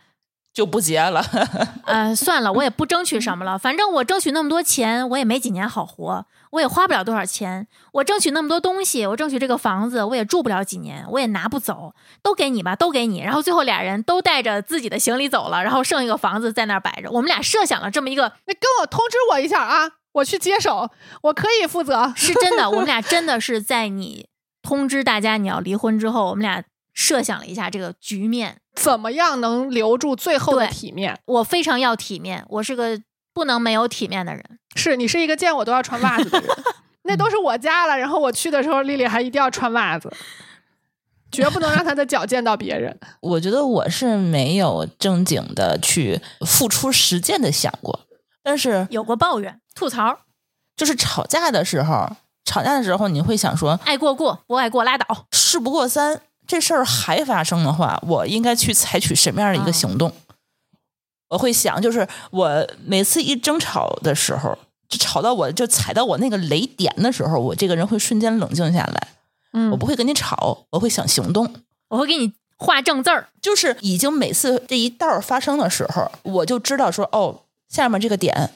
就不结了，呃，算了，我也不争取什么了。反正我争取那么多钱，我也没几年好活，我也花不了多少钱。我争取那么多东西，我争取这个房子，我也住不了几年，我也拿不走，都给你吧，都给你。然后最后俩人都带着自己的行李走了，然后剩一个房子在那儿摆着。我们俩设想了这么一个，那跟我通知我一下啊，我去接手，我可以负责。是真的，我们俩真的是在你通知大家你要离婚之后，我们俩设想了一下这个局面。怎么样能留住最后的体面？我非常要体面，我是个不能没有体面的人。是你是一个见我都要穿袜子的人，那都是我家了。然后我去的时候，丽丽还一定要穿袜子，绝不能让她的脚见到别人。我觉得我是没有正经的去付出实践的想过，但是有过抱怨、吐槽，就是吵架的时候，吵架的时候你会想说，爱过过，不爱过拉倒，事不过三。这事儿还发生的话，我应该去采取什么样的一个行动？我会想，就是我每次一争吵的时候，就吵到我就踩到我那个雷点的时候，我这个人会瞬间冷静下来。嗯，我不会跟你吵，我会想行动，我会给你画正字儿。就是已经每次这一道发生的时候，我就知道说，哦，下面这个点，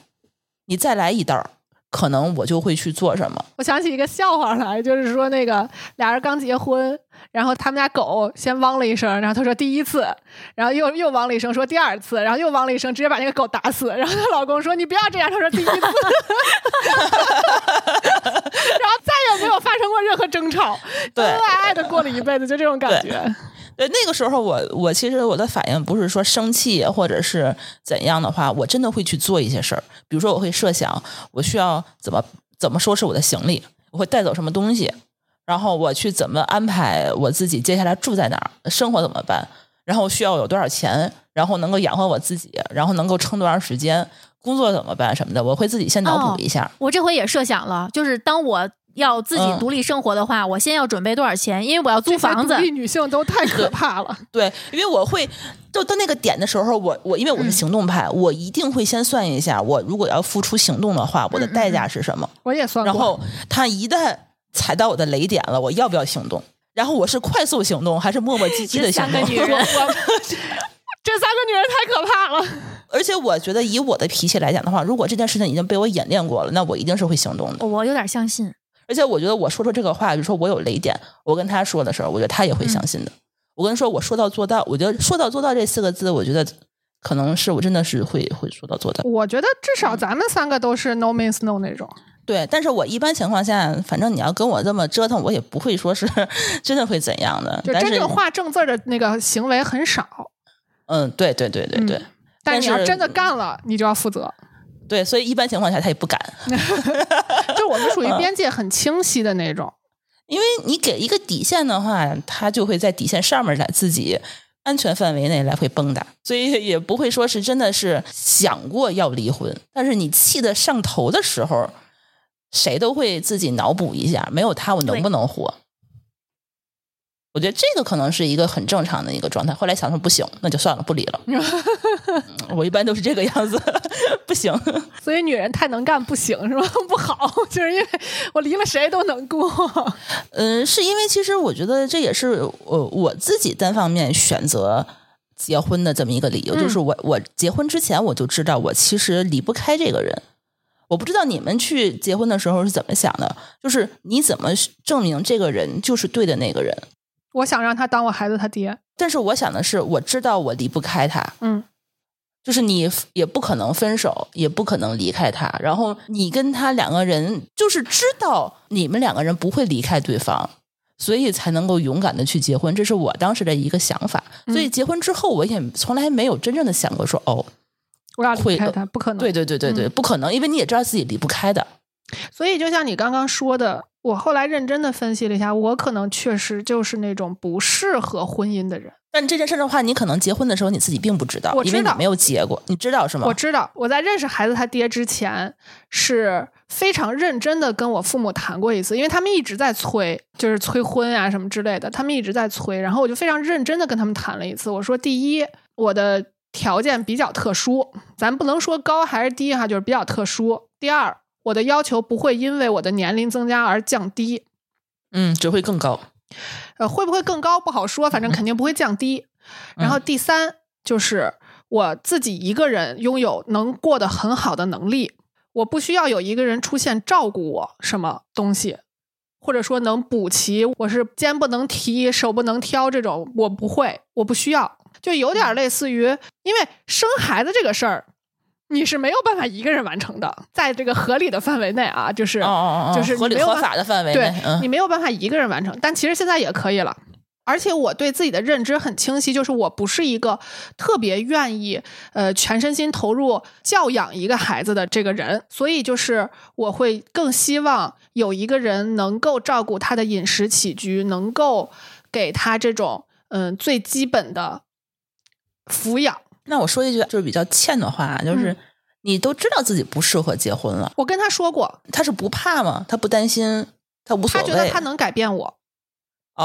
你再来一道。可能我就会去做什么。我想起一个笑话来，就是说那个俩人刚结婚，然后他们家狗先汪了一声，然后他说第一次，然后又又汪了一声说第二次，然后又汪了一声，直接把那个狗打死。然后她老公说你不要这样，他说第一次，然后再也没有发生过任何争吵，恩，恩爱爱的过了一辈子，就这种感觉。对，那个时候我我其实我的反应不是说生气或者是怎样的话，我真的会去做一些事儿。比如说，我会设想我需要怎么怎么收拾我的行李，我会带走什么东西，然后我去怎么安排我自己接下来住在哪儿，生活怎么办，然后需要有多少钱，然后能够养活我自己，然后能够撑多长时间，工作怎么办什么的，我会自己先脑补一下。我这回也设想了，就是当我。要自己独立生活的话，我先要准备多少钱？因为我要租房子。独立女性都太可怕了。对，因为我会就到那个点的时候，我我因为我是行动派，我一定会先算一下，我如果要付出行动的话，我的代价是什么？我也算。然后他一旦踩到我的雷点了，我要不要行动？然后我是快速行动还是磨磨唧唧的行动？这三个女人，这三个女人太可怕了。而且我觉得以我的脾气来讲的话，如果这件事情已经被我演练过了，那我一定是会行动的。我有点相信。而且我觉得我说出这个话，比如说我有雷点，我跟他说的时候，我觉得他也会相信的。我跟他说我说到做到，我觉得说到做到这四个字，我觉得可能是我真的是会会说到做到。我觉得至少咱们三个都是 no means no 那种。对，但是我一般情况下，反正你要跟我这么折腾，我也不会说是真的会怎样的。就真正画正字的那个行为很少，嗯，对对对对对、嗯但是你要真的干了，你就要负责。对，所以一般情况下他也不敢，就我们属于边界很清晰的那种。因为你给一个底线的话，他就会在底线上面来自己安全范围内来回蹦跶，所以也不会说是真的是想过要离婚，但是你气得上头的时候，谁都会自己脑补一下，没有他我能不能活？我觉得这个可能是一个很正常的一个状态。后来想说不行，那就算了，不离了。嗯我一般都是这个样子，不行。所以女人太能干不行是吧？不好，就是因为我离了谁都能过。嗯，是因为其实我觉得这也是我我自己单方面选择结婚的这么一个理由，嗯就是我我结婚之前我就知道我其实离不开这个人。我不知道你们去结婚的时候是怎么想的，就是你怎么证明这个人就是对的那个人？我想让他当我孩子他爹。但是我想的是，我知道我离不开他，嗯，就是你也不可能分手，也不可能离开他。然后你跟他两个人，就是知道你们两个人不会离开对方，所以才能够勇敢的去结婚。这是我当时的一个想法。嗯所以结婚之后，我也从来没有真正的想过说，哦，我要离开他，不可能。对对对对对，嗯不可能，因为你也知道自己离不开的。所以就像你刚刚说的，我后来认真的分析了一下，我可能确实就是那种不适合婚姻的人。但这件事的话，你可能结婚的时候你自己并不知道，我知道因为你没有结过，你知道是吗？我知道，我在认识孩子他爹之前是非常认真的跟我父母谈过一次，因为他们一直在催，就是催婚啊什么之类的，他们一直在催，然后我就非常认真的跟他们谈了一次。我说，第一，我的条件比较特殊，咱不能说高还是低哈，就是比较特殊。第二，我的要求不会因为我的年龄增加而降低，嗯，只会更高。呃，会不会更高不好说，反正肯定不会降低。然后第三就是我自己一个人拥有能过得很好的能力，我不需要有一个人出现照顾我什么东西，或者说能补齐我是肩不能提手不能挑这种，我不会，我不需要，就有点类似于，因为生孩子这个事儿。你是没有办法一个人完成的，在这个合理的范围内啊，就是哦哦哦，就是合理合法的范围对你没有办法一个人完成，但其实现在也可以了。而且我对自己的认知很清晰，就是我不是一个特别愿意呃全身心投入教养一个孩子的这个人，所以就是我会更希望有一个人能够照顾他的饮食起居，能够给他这种嗯最基本的抚养。那我说一句就是比较欠的话，就是嗯你都知道自己不适合结婚了，我跟他说过，他是不怕吗？他不担心，他无所谓。他觉得他能改变我，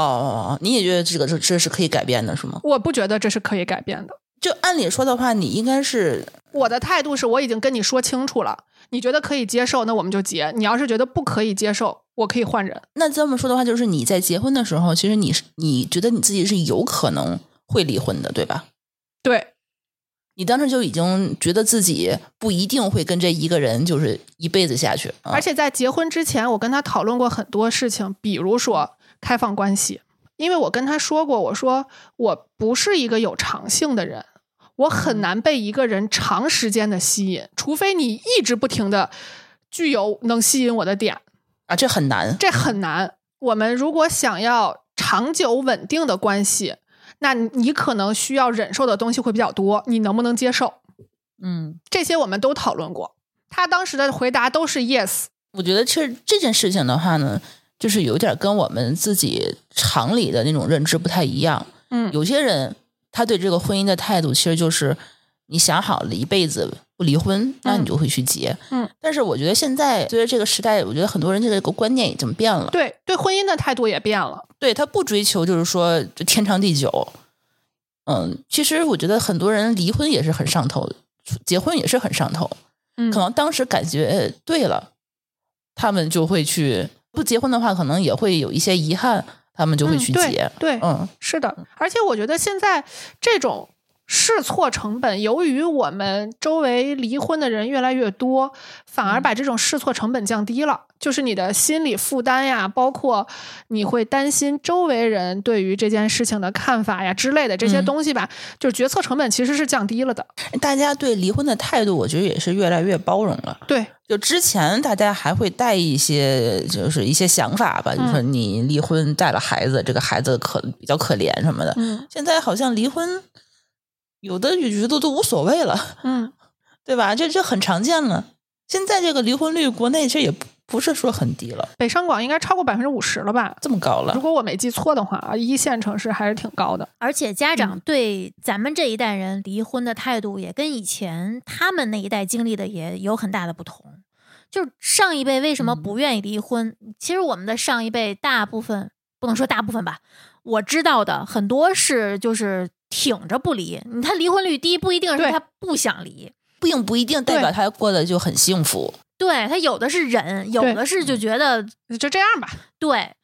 哦哦哦，你也觉得这个这这是可以改变的，是吗？我不觉得这是可以改变的。就按理说的话，你应该是我的态度是我已经跟你说清楚了，你觉得可以接受，那我们就结；你要是觉得不可以接受，我可以换人。那这么说的话，就是你在结婚的时候，其实你是你觉得你自己是有可能会离婚的，对吧？对，你当时就已经觉得自己不一定会跟这一个人就是一辈子下去，啊而且在结婚之前，我跟他讨论过很多事情，比如说开放关系，因为我跟他说过，我说我不是一个有长性的人，我很难被一个人长时间的吸引，除非你一直不停的具有能吸引我的点，啊，这很难。这很难。我们如果想要长久稳定的关系，那你可能需要忍受的东西会比较多，你能不能接受？嗯，这些我们都讨论过。他当时的回答都是 yes，我觉得这这件事情的话呢，就是有点跟我们自己常理的那种认知不太一样。嗯有些人他对这个婚姻的态度，其实就是你想好了一辈子不离婚，那你就会去结。嗯，但是我觉得现在随着这个时代，我觉得很多人这个观念已经变了。对对，婚姻的态度也变了。对他不追求就是说这天长地久。嗯，其实我觉得很多人离婚也是很上头的，结婚也是很上头。嗯可能当时感觉对了，他们就会去不结婚的话，可能也会有一些遗憾，他们就会去嗯对结。对，嗯是的。而且我觉得现在这种试错成本，由于我们周围离婚的人越来越多，反而把这种试错成本降低了。就是你的心理负担呀，包括你会担心周围人对于这件事情的看法呀之类的这些嗯东西吧，就是决策成本其实是降低了的。大家对离婚的态度，我觉得也是越来越包容了。对，就之前大家还会带一些，就是一些想法吧，就说你离婚带了孩子，这个孩子可比较可怜什么的。嗯现在好像离婚，有的就觉得都无所谓了，嗯，对吧？这这很常见了。现在这个离婚率，国内其实也不不是说很低了，北上广应该超过百分之五十了吧？这么高了如。果我没记错的话啊，一线城市还是挺高的。而且家嗯长对咱们这一代人离婚的态度，也跟以前他们那一代经历的也有很大的不同。就是上一辈为什么嗯不愿意离婚？其实我们的上一辈大部分不能说大部分吧，我知道的很多是就是挺着不离。你看离婚率低，不一定是他不想离，并不一定代表他过得就很幸福。对他有的是忍，有的是就觉得就这样吧。对，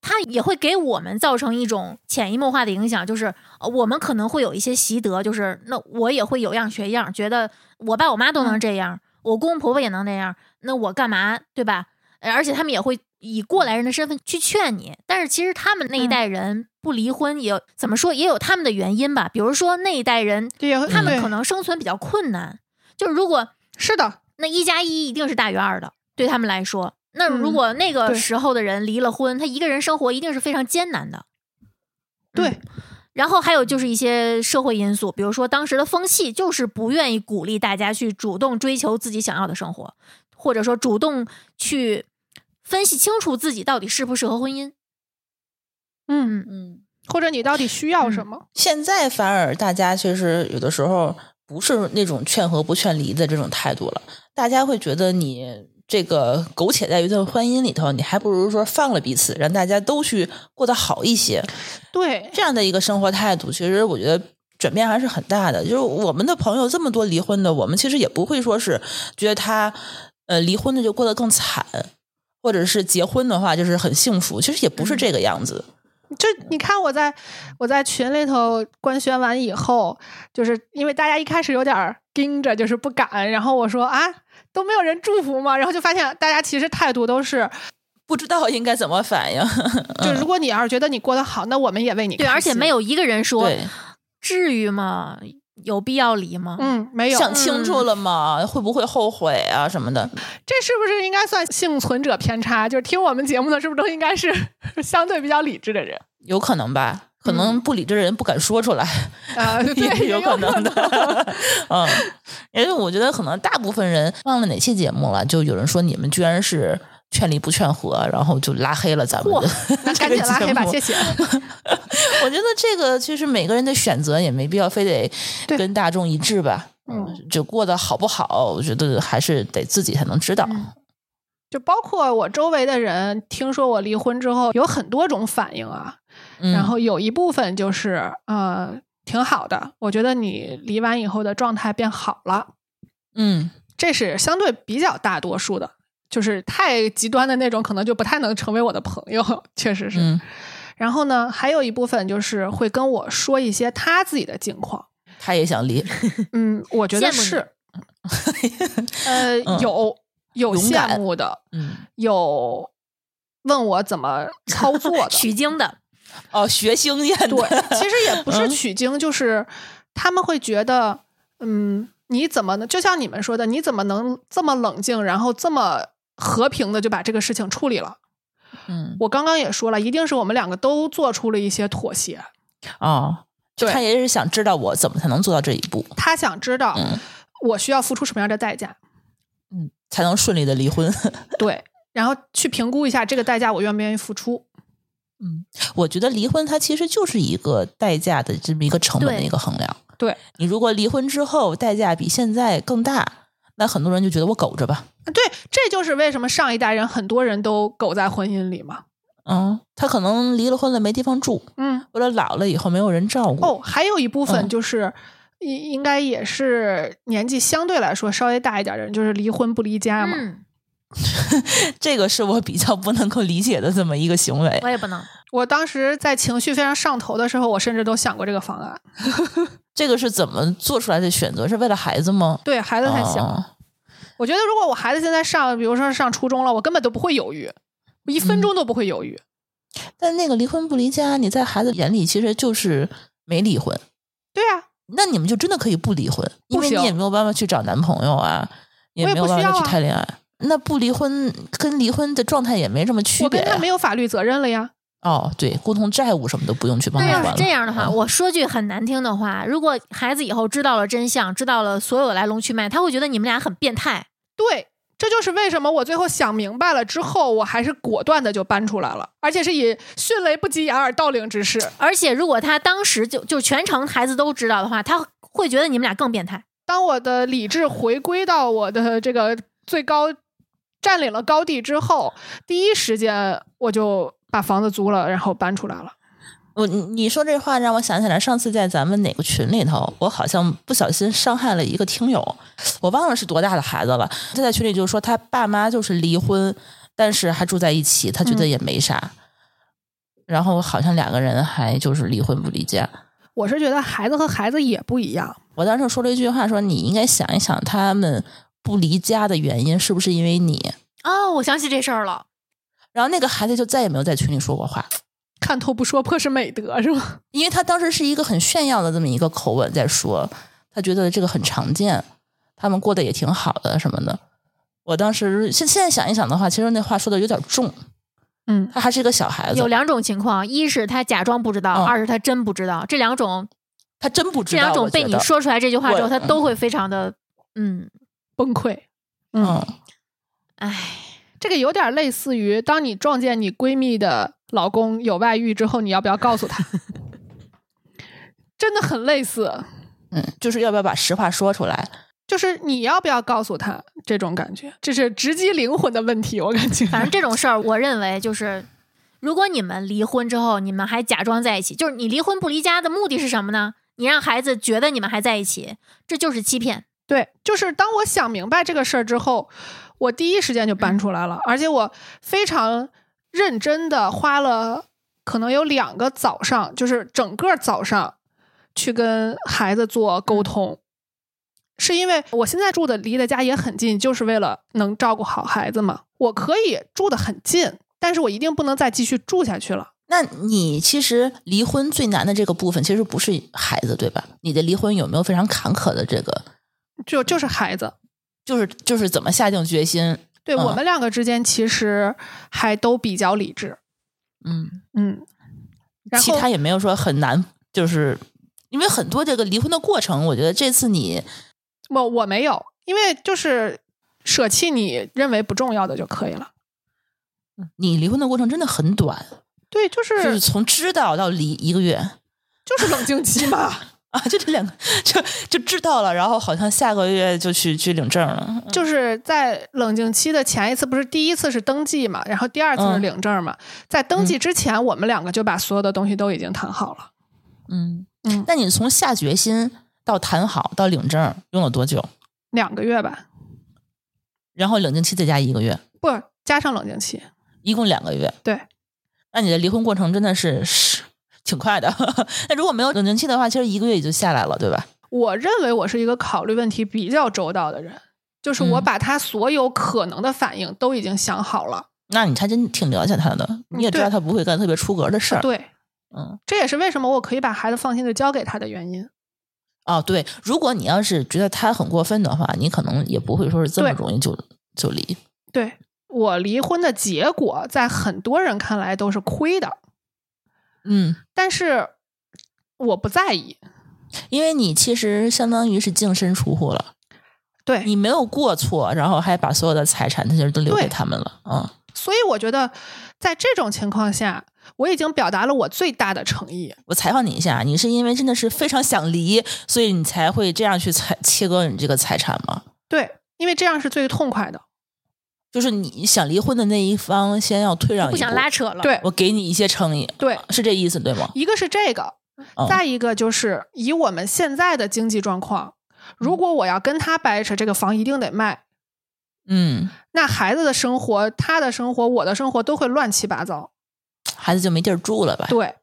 它也会给我们造成一种潜移默化的影响，就是呃我们可能会有一些习得，就是那我也会有样学样，觉得我爸我妈都能这样，我公公婆婆也能那样，那我干嘛对吧？呃而且他们也会以过来人的身份去劝你，但是其实他们那一代人不离婚也有、怎么说也有他们的原因吧，比如说那一代人他们可能生存比较困难，就是如果是的，那一加一一定是大于二的，对他们来说。那如嗯果那个时候的人离了婚，他一个人生活一定是非常艰难的。对。嗯然后还有就是一些社会因素，比如说当时的风气就是不愿意鼓励大家去主动追求自己想要的生活，或者说主动去分析清楚自己到底适不适合婚姻。嗯，嗯，或者你到底需要什么？现在反而大家其实有的时候不是那种劝和不劝离的这种态度了，大家会觉得你这个苟且在一段婚姻里头，你还不如说放了彼此，让大家都去过得好一些。对，这样的一个生活态度，其实我觉得转变还是很大的。就是我们的朋友这么多离婚的，我们其实也不会说是觉得他呃离婚的就过得更惨，或者是结婚的话就是很幸福，其实也不是这个样子。就你看我在我在群里头官宣完以后，就是因为大家一开始有点儿盯着，就是不敢，然后我说啊都没有人祝福吗？然后就发现大家其实态度都是，不知道应该怎么反应，就如果你要是觉得你过得好，那我们也为你对，开心而且没有一个人说对，至于吗？有必要离吗？嗯没有，想清楚了吗？会不会后悔啊什么的？这是不是应该算幸存者偏差？就是听我们节目的，是不是都应该是 相对比较理智的人？有可能吧，可能不理智的人不敢说出来，啊、对，也有可能能的。嗯，因为我觉得可能大部分人忘了哪期节目了，就有人说你们居然是劝离不劝和，然后就拉黑了咱们的那 赶紧拉黑吧，谢谢。我觉得这个其实每个人的选择也没必要非得跟大众一致吧。嗯，就过得好不好，我觉得还是得自己才能知道。嗯就包括我周围的人，听说我离婚之后，有很多种反应啊。嗯然后有一部分就是呃挺好的，我觉得你离完以后的状态变好了，嗯这是相对比较大多数的。就是太极端的那种，可能就不太能成为我的朋友，确实是。嗯，然后呢，还有一部分就是会跟我说一些他自己的境况。他也想离，嗯，我觉得是，呃，嗯。有有羡慕的，嗯。有问我怎么操作的，取经的，哦，学经验的，对，其实也不是嗯。取经，就是他们会觉得，嗯，你怎么能就像你们说的，你怎么能这么冷静，然后这么和平的就把这个事情处理了？嗯我刚刚也说了，一定是我们两个都做出了一些妥协。哦，就他也是想知道我怎么才能做到这一步，他想知道嗯我需要付出什么样的代价，嗯，才能顺利的离婚。对，然后去评估一下这个代价我愿不愿意付出。嗯，我觉得离婚它其实就是一个代价的这么一个成本的一个衡量。对你如果离婚之后代价比现在更大，那很多人就觉得我苟着吧。对，这就是为什么上一代人很多人都苟在婚姻里嘛。嗯，他可能离了婚了没地方住，嗯，或者老了以后没有人照顾。哦，还有一部分嗯就是。应应该也是年纪相对来说稍微大一点的人，就是离婚不离家嘛。嗯，这个是我比较不能够理解的这么一个行为。我也不能。我当时在情绪非常上头的时候，我甚至都想过这个方案。这个是怎么做出来的选择？是为了孩子吗？对孩子太小，哦我觉得如果我孩子现在上，比如说上初中了，我根本都不会犹豫，我一分钟都不会犹豫。但那个离婚不离家，你在孩子眼里其实就是没离婚。对啊，那你们就真的可以不离婚，因为你也没有办法去找男朋友啊，也没有办法去谈恋爱。那不离婚跟离婚的状态也没什么区我别我、跟他没有法律责任了呀。哦，对，共同债务什么的不用去帮那要他还了。是这样的话，嗯我说句很难听的话，如果孩子以后知道了真相，知道了所有来龙去脉，他会觉得你们俩很变态。对，这就是为什么我最后想明白了之后，我还是果断的就搬出来了，而且是以迅雷不及掩耳盗铃之势。而且如果他当时就就全程孩子都知道的话，他会觉得你们俩更变态。当我的理智回归到我的这个最高占领了高地之后，第一时间我就把房子租了，然后搬出来了。我你你说这话让我想起来，上次在咱们哪个群里头，我好像不小心伤害了一个听友，我忘了是多大的孩子了。他在群里就说他爸妈就是离婚，但是还住在一起，他觉得也没啥。然后好像两个人还就是离婚不离家。我是觉得孩子和孩子也不一样，我当时说了一句话，说你应该想一想，他们不离家的原因是不是因为你？哦，我想起这事儿了。然后那个孩子就再也没有在群里说过话，看透不说破是美德，是吗？因为他当时是一个很炫耀的这么一个口吻在说，他觉得这个很常见，他们过得也挺好的什么的。我当时现现在想一想的话，其实那话说的有点重，嗯，他还是一个小孩子有，两种情况，一是他假装不知道，嗯二是他真不知道。这两种，他真不知道。这两种被你说出来这句话之后，他都会非常的，嗯，崩溃。嗯，唉，这个有点类似于，当你撞见你闺蜜的老公有外遇之后，你要不要告诉她？真的很类似，嗯，就是要不要把实话说出来？就是你要不要告诉他这种感觉，这是直击灵魂的问题，我感觉。反正这种事儿，我认为就是，如果你们离婚之后，你们还假装在一起，就是你离婚不离家的目的是什么呢？你让孩子觉得你们还在一起，这就是欺骗。对，就是当我想明白这个事儿之后，我第一时间就搬出来了，而且我非常认真的花了可能有两个早上，就是整个早上去跟孩子做沟通。是因为我现在住的离的家也很近，就是为了能照顾好孩子嘛。我可以住得很近，但是我一定不能再继续住下去了。那你其实离婚最难的这个部分，其实不是孩子，对吧？你的离婚有没有非常坎坷的这个？就就是孩子，就是就是怎么下定决心？对、嗯我们两个之间其实还都比较理智。嗯，嗯，然后其他也没有说很难，就是因为很多这个离婚的过程，我觉得这次你我我没有，因为就是舍弃你认为不重要的就可以了。你离婚的过程真的很短，对，就是就是从知道到离一个月就是冷静期嘛，啊，就这两个，就就知道了，然后好像下个月就去去领证了。就是在冷静期的前一次，不是第一次是登记嘛，然后第二次是嗯领证嘛。在登记之前，我们两个就把所有的东西都已经谈好了。嗯嗯那你从下决心到谈好到领证用了多久？两个月吧，然后冷静期再加一个月，不加上冷静期。一共两个月。对，那你的离婚过程真的是是挺快的。那如果没有冷静期的话，其实一个月也就下来了，对吧？我认为我是一个考虑问题比较周到的人，就是我嗯把他所有可能的反应都已经想好了。那你还真挺了解他的，你也知道他不会干特别出格的事儿。，对，嗯，这也是为什么我可以把孩子放心的交给他的原因。哦，对，如果你要是觉得他很过分的话，你可能也不会说是这么容易就就离。对我离婚的结果，在很多人看来都是亏的，嗯，但是我不在意。因为你其实相当于是净身出户了，对，你没有过错，然后还把所有的财产其实都留给他们了。嗯，所以我觉得在这种情况下，我已经表达了我最大的诚意。我采访你一下，你是因为真的是非常想离，所以你才会这样去裁切割你这个财产吗？对，因为这样是最痛快的。就是你想离婚的那一方先要退让一步，不想拉扯了。，对我给你一些诚意，对，是这意思对吗？一个是这个，嗯再一个就是以我们现在的经济状况，如果我要跟他掰扯，这个房一定得卖，嗯，那孩子的生活、他的生活、我的生活都会乱七八糟。孩子就没地儿住了吧？对，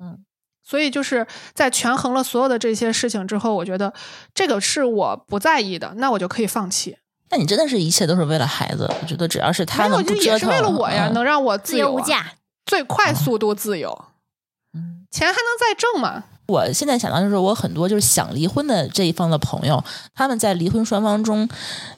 嗯，所以就是在权衡了所有的这些事情之后，我觉得这个是我不在意的，那我就可以放弃。那你真的是一切都是为了孩子？我觉得只要是他没有，能不折腾，是为了我呀，嗯能让我自由无价。最快速度自由，嗯钱还能再挣吗？我现在想到就是我很多就是想离婚的这一方的朋友，他们在离婚双方中，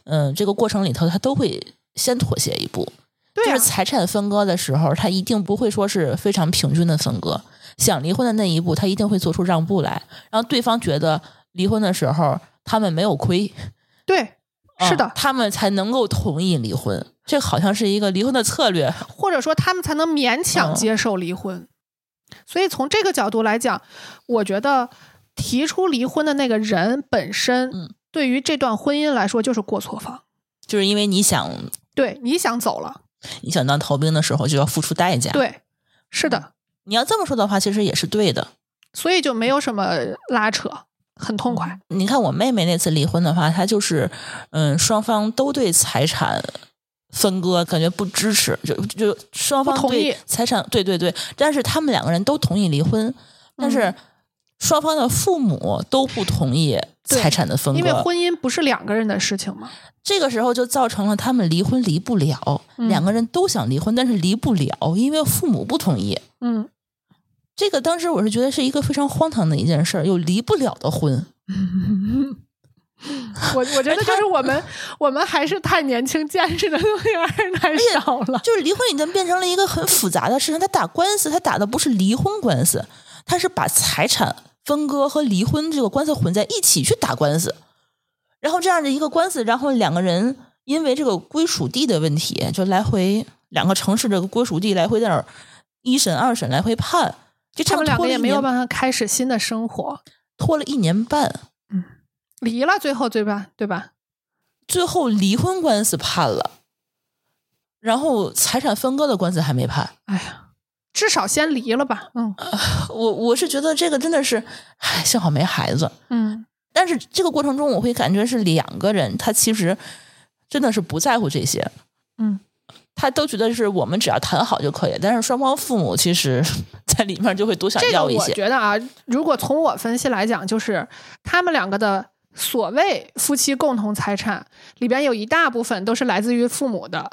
嗯、这个过程里头，他都会先妥协一步。就是财产分割的时候，他一定不会说是非常平均的分割。想离婚的那一步，他一定会做出让步来，让对方觉得离婚的时候他们没有亏，对，是的嗯，他们才能够同意离婚。这好像是一个离婚的策略。或者说他们才能勉强嗯接受离婚。所以从这个角度来讲，我觉得提出离婚的那个人本身，嗯对于这段婚姻来说就是过错方。就是因为你想对，你想走了，你想当逃兵的时候，就要付出代价。，对，是的，你要这么说的话，其实也是对的。所以就没有什么拉扯，很痛快。你看我妹妹那次离婚的话，她就是，嗯，双方都对财产分割感觉不支持，就就双方同意对财产，对对对，但是他们两个人都同意离婚，但是嗯双方的父母都不同意财产的分割，因为婚姻不是两个人的事情嘛。这个时候就造成了他们离婚离不了，嗯两个人都想离婚，但是离不了，因为父母不同意。嗯，这个当时我是觉得是一个非常荒唐的一件事儿，有离不了的婚。我我觉得就是我们我们还是太年轻，见识的东西还是太少了。就是离婚已经变成了一个很复杂的事情。他打官司，他打的不是离婚官司，他是把财产分割和离婚这个官司混在一起去打官司。然后这样的一个官司，然后两个人因为这个归属地的问题，就来回两个城市这个归属地来回在那儿一审二审来回判，就他们两个也没有办法开始新的生活，拖了一年半，嗯离了，最后对吧？对吧？最后离婚官司判了，然后财产分割的官司还没判。哎呀，至少先离了吧。嗯 我我是觉得这个真的是，唉，幸好没孩子。嗯，但是这个过程中，我会感觉是两个人，他其实真的是不在乎这些，嗯，他都觉得是我们只要谈好就可以。但是双方父母其实 在里面就会多想这个我要一些。觉得啊，如果从我分析来讲，就是他们两个的所谓夫妻共同财产里边有一大部分都是来自于父母的。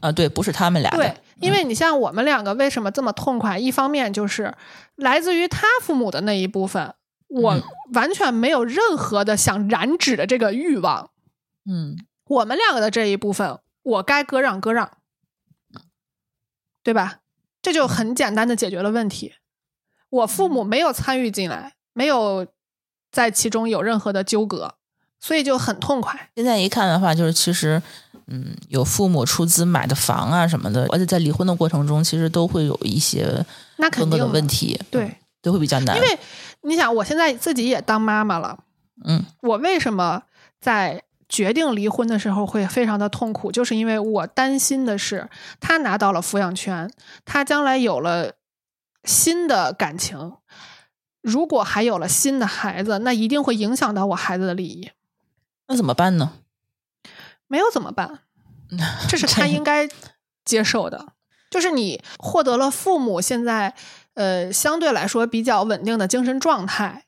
啊，对，不是他们俩的，对，因为你像我们两个为什么这么痛快？一方面就是来自于他父母的那一部分，我嗯完全没有任何的想染指的这个欲望。嗯，我们两个的这一部分，我该割让割让，对吧？这就很简单的解决了问题。我父母没有参与进来，没有在其中有任何的纠葛，所以就很痛快。现在一看的话，就是其实，嗯，有父母出资买的房啊什么的，而且在离婚的过程中，其实都会有一些那肯定的问题，对嗯，都会比较难。因为你想，我现在自己也当妈妈了，嗯我为什么在决定离婚的时候会非常的痛苦？就是因为我担心的是，他拿到了抚养权，他将来有了新的感情，如果还有了新的孩子，那一定会影响到我孩子的利益。那怎么办呢？没有怎么办？这是他应该接受的。就是你获得了父母现在呃相对来说比较稳定的精神状态，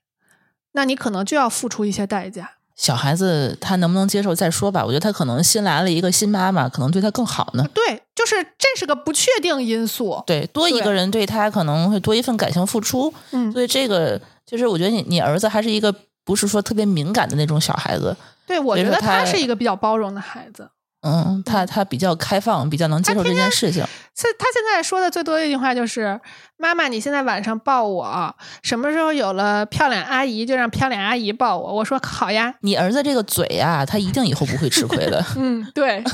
那你可能就要付出一些代价。小孩子他能不能接受再说吧。我觉得他可能新来了一个新妈妈，可能对他更好呢。对，就是这是个不确定因素。对，多一个人对他可能会多一份感情付出，嗯，所以这个就是我觉得你你儿子还是一个不是说特别敏感的那种小孩子，对，我觉得他他是一个比较包容的孩子。嗯，他他比较开放，比较能接受这件事情。是他现在说的最多的一句话就是：“妈妈，你现在晚上抱我，什么时候有了漂亮阿姨就让漂亮阿姨抱我。”我说：“好呀。你儿子这个嘴啊、他一定以后不会吃亏的。”嗯，对。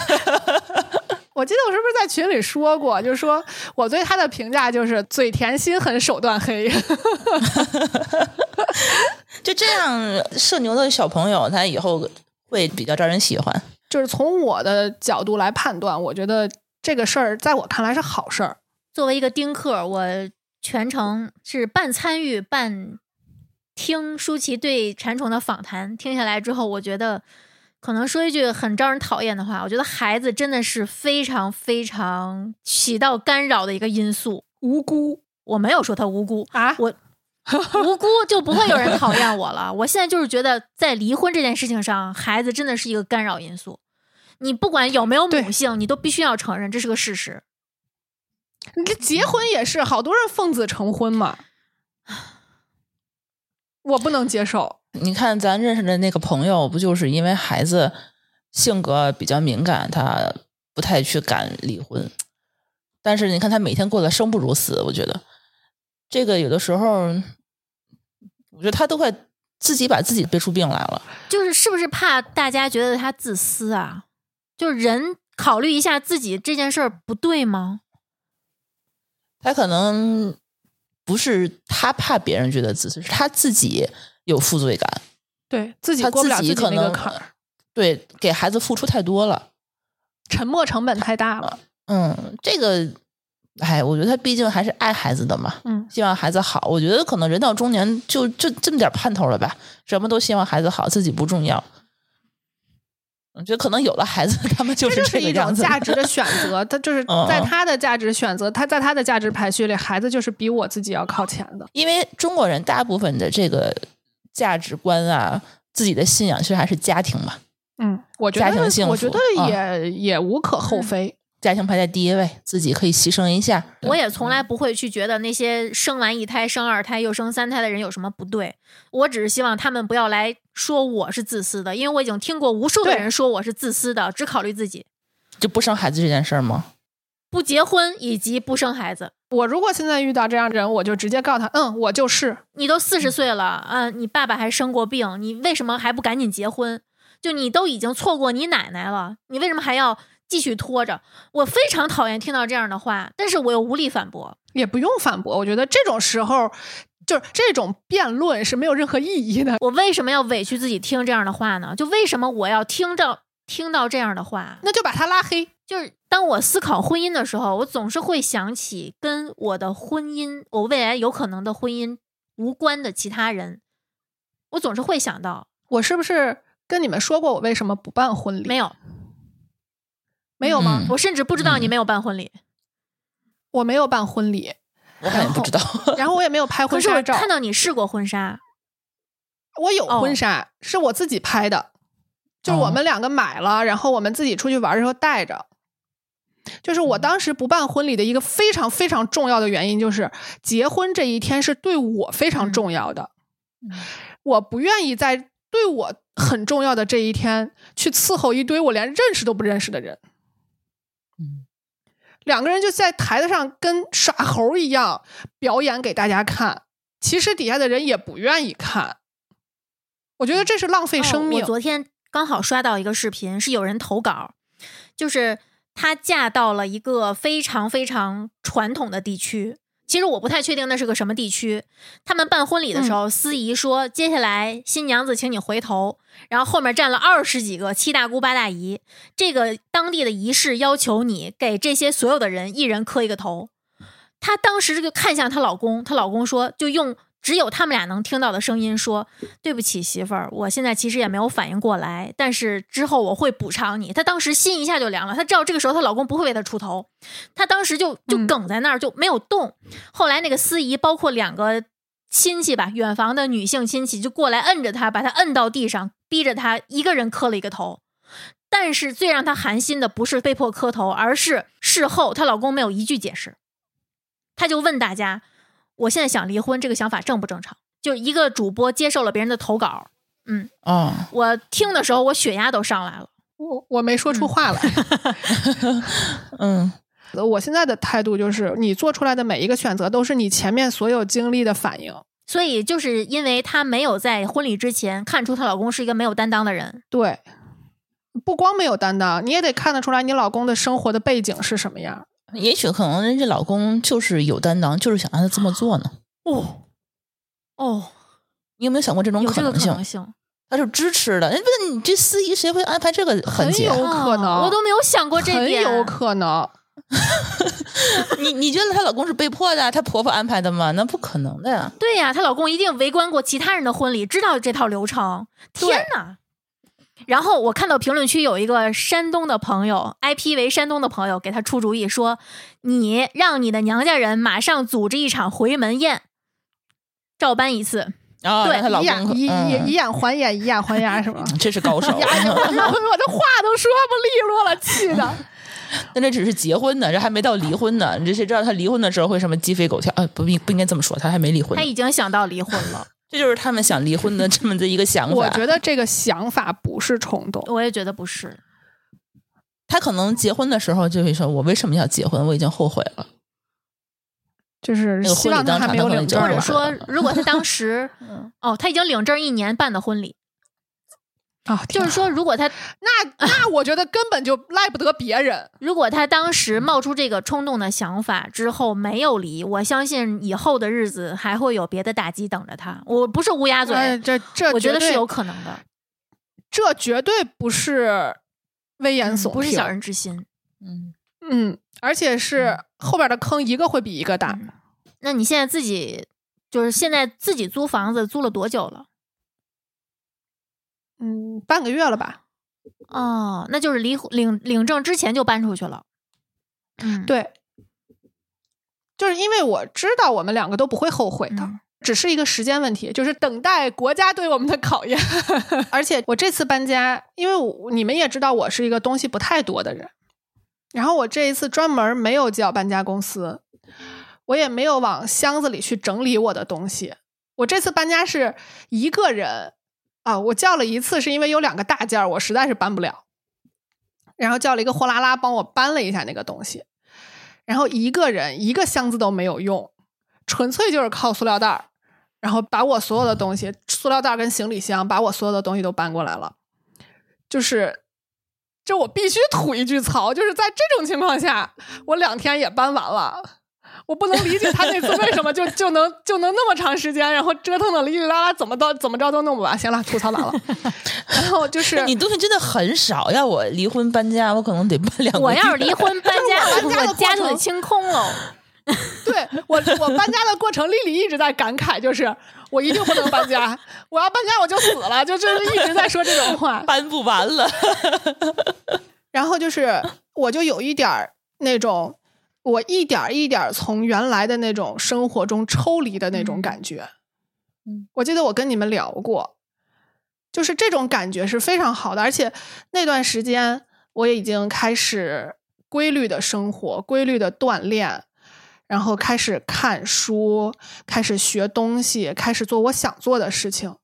我记得我是不是在群里说过，就是说我对他的评价就是嘴甜心狠，手段黑。就这样，社牛的小朋友，他以后会比较招人喜欢。就是从我的角度来判断，我觉得这个事儿在我看来是好事儿。作为一个丁克，我全程是半参与半听舒淇对馋虫的访谈。听下来之后，我觉得可能说一句很招人讨厌的话，我觉得孩子真的是非常非常起到干扰的一个因素。无辜我没有说他无辜，啊！我 无辜就不会有人讨厌我了。我现在就是觉得，在离婚这件事情上，孩子真的是一个干扰因素。你不管有没有母性，你都必须要承认这是个事实。你这结婚也是，好多人奉子成婚嘛，我不能接受。你看咱认识的那个朋友，不就是因为孩子性格比较敏感，他不太去敢离婚。但是你看他每天过得生不如死，我觉得这个有的时候，我觉得他都快自己把自己憋出病来了。就是是不是怕大家觉得他自私啊？就是人考虑一下自己这件事儿不对吗？他可能不是他怕别人觉得自私，是他自己有负罪感，对自己他过不了自己己可能那个坎儿，对给孩子付出太多了。沉默成本太大了。嗯，这个，哎，我觉得他毕竟还是爱孩子的嘛，嗯，希望孩子好。我觉得可能人到中年就就这么点盼头了吧，什么都希望孩子好，自己不重要。我觉得可能有了孩子，他们就这就是一种。价值的选择，他就 是嗯在他的价值选择，他在他的价值排序里，孩子就是比我自己要靠前的。因为中国人大部分的这个价值观啊，自己的信仰其实还是家庭嘛，嗯，我觉得家庭幸得，我觉得啊也、也无可厚非。家庭排在第一位，自己可以牺牲一下。我也从来不会去觉得那些生完一胎、生二胎又生三胎的人有什么不对。我只是希望他们不要来说我是自私的，因为我已经听过无数的人说我是自私的，只考虑自己，就不生孩子这件事儿吗？不结婚以及不生孩子。我如果现在遇到这样的人，我就直接告诉他，嗯，我就是。你都四十岁了，嗯、你爸爸还生过病，你为什么还不赶紧结婚？就你都已经错过你奶奶了，你为什么还要继续拖着？我非常讨厌听到这样的话，但是我又无力反驳。也不用反驳，我觉得这种时候，就是这种辩论是没有任何意义的。我为什么要委屈自己听这样的话呢？就为什么我要听着听到这样的话？那就把他拉黑。就是当我思考婚姻的时候，我总是会想起跟我的婚姻，我未来有可能的婚姻无关的其他人，我总是会想到我是不是跟你们说过我为什么不办婚礼？没有，没有吗？嗯我甚至不知道你嗯没有办婚礼。我没有办婚礼，我好像不知道。然后我也没有拍婚纱照。看到你试过婚纱，我有哦婚纱，是我自己拍的，就是我们两个买了，然后我们自己出去玩的时候带着。就是我当时不办婚礼的一个非常非常重要的原因，就是结婚这一天是对我非常重要的，嗯我不愿意在对我很重要的这一天去伺候一堆我连认识都不认识的人。嗯两个人就在台子上跟耍猴一样表演给大家看，其实底下的人也不愿意看。我觉得这是浪费生命。哦我昨天刚好刷到一个视频，是有人投稿，就是她嫁到了一个非常非常传统的地区。其实我不太确定那是个什么地区。他们办婚礼的时候，司仪说接下来新娘子请你回头，然后后面站了二十几个七大姑八大姨。这个当地的仪式要求你给这些所有的人一人磕一个头。她当时就看向她老公，她老公说就用只有他们俩能听到的声音说：“对不起，媳妇儿，我现在其实也没有反应过来，但是之后我会补偿你。”她当时心一下就凉了，她知道这个时候她老公不会为她出头，她当时就就嗯梗在那儿就没有动。后来那个司仪包括两个亲戚吧，远房的女性亲戚就过来摁着她，把她摁到地上，逼着她一个人磕了一个头。但是最让她寒心的不是被迫磕头，而是事后她老公没有一句解释，她就问大家：“我现在想离婚，这个想法正不正常？”就一个主播接受了别人的投稿，嗯哦，我听的时候我血压都上来了。我我没说出话来。嗯我现在的态度就是，你做出来的每一个选择都是你前面所有经历的反应。所以就是因为她没有在婚礼之前看出她老公是一个没有担当的人，对，不光没有担当，你也得看得出来你老公的生活的背景是什么样。也许可能人家老公就是有担当，就是想让她这么做呢。哦哦，你有没有想过这种可能性？可能性，他是支持的。人不是你这司仪谁会安排这个环节？很有可能哦我都没有想过这很点，有可能。你你觉得她老公是被迫的，她婆婆安排的吗？那不可能的呀。对呀、她老公一定围观过其他人的婚礼，知道这套流程。天哪！然后我看到评论区有一个山东的朋友，IP 为山东的朋友给他出主意说：“你让你的娘家人马上组织一场回门宴，照搬一次。啊，对以眼以以眼还眼，以眼还眼是吗？这是高手。我我这话都说不利落了，气的。但这只是结婚呢，这还没到离婚呢。你这谁知道他离婚的时候会什么鸡飞狗跳？啊，不应不应该这么说，他还没离婚他。已经想到离婚了，这就是他们想离婚的这么的一个想法。我觉得这个想法不是冲动，我也觉得不是。他可能结婚的时候就会说：“我为什么要结婚？我已经后悔了。就是那个希望他还没有领证或者。说，如果他当时，哦，他已经领证一年办的婚礼，啊，就是说，如果他那那我觉得根本就赖不得别人。如果他当时冒出这个冲动的想法之后没有离，我相信以后的日子还会有别的打击等着他。我不是乌鸦嘴，哎，这这我觉得是有可能的，这绝对不是危言耸听，不是小人之心。”嗯，嗯，而且是后边的坑一个会比一个大。嗯那你现在自己就是现在自己租房子租了多久了？嗯，半个月了吧？哦，那就是离领领证之前就搬出去了。嗯，对，就是因为我知道我们两个都不会后悔的。嗯只是一个时间问题，就是等待国家对我们的考验。而且我这次搬家，因为我你们也知道我是一个东西不太多的人，然后我这一次专门没有叫搬家公司，我也没有往箱子里去整理我的东西。我这次搬家是一个人啊，我叫了一次是因为有两个大件儿我实在是搬不了，然后叫了一个货拉拉帮我搬了一下那个东西，然后一个人一个箱子都没有用，纯粹就是靠塑料袋儿，然后把我所有的东西，塑料袋儿跟行李箱，把我所有的东西都搬过来了。就是，这我必须吐一句槽，就是在这种情况下，我两天也搬完了。我不能理解他那次为什么就就能就能那么长时间，然后折腾的哩哩啦啦，怎么都怎么着都弄不完。行了，吐槽完了。然后就是你东西真的很少。要我离婚搬家，我可能得搬两个。我要是离婚搬家，搬家的我家就得清空了。对我，我搬家的过程，丽丽一直在感慨，就是我一定不能搬家，我要搬家我就死了，就就是一直在说这种话。搬不完了。然后就是，我就有一点儿那种，我一点儿一点儿从原来的那种生活中抽离的那种感觉。嗯，我记得我跟你们聊过，就是这种感觉是非常好的，而且那段时间我也已经开始规律的生活，规律的锻炼。然后开始看书，开始学东西，开始做我想做的事情，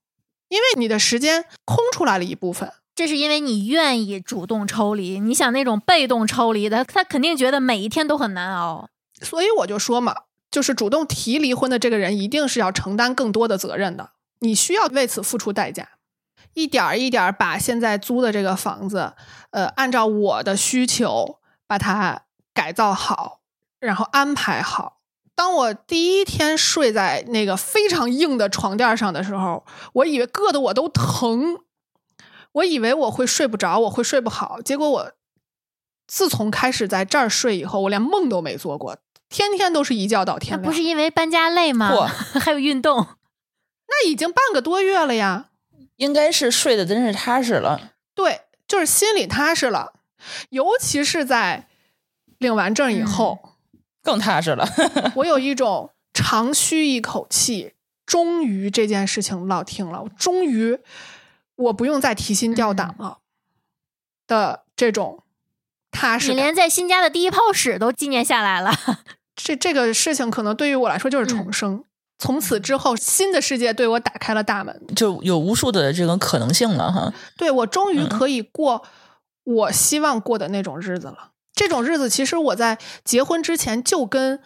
因为你的时间空出来了一部分。这是因为你愿意主动抽离，你想那种被动抽离的，他肯定觉得每一天都很难熬。所以我就说嘛，就是主动提离婚的这个人，一定是要承担更多的责任的，你需要为此付出代价，一点儿一点儿把现在租的这个房子，呃，按照我的需求把它改造好，然后安排好。当我第一天睡在那个非常硬的床垫上的时候，我以为硌得我都疼，我以为我会睡不着，我会睡不好。结果我自从开始在这儿睡以后，我连梦都没做过，天天都是一觉到天亮。不是因为搬家累吗？不 还有运动，那已经半个多月了呀。应该是睡得真是踏实了。对，就是心里踏实了，尤其是在领完证以后，更踏实了，我有 一种长吁一口气，终于这件事情落听了，我终于我不用再提心吊胆了的这种踏实。你连在新家的第一泡屎都纪念下来了。这这个事情可能对于我来说就是重生。从此之后，新的世界对我打开了大门。就有无数的这种可能性了哈。对我终于嗯可以过我希望过的那种日子了。这种日子，其实我在结婚之前就跟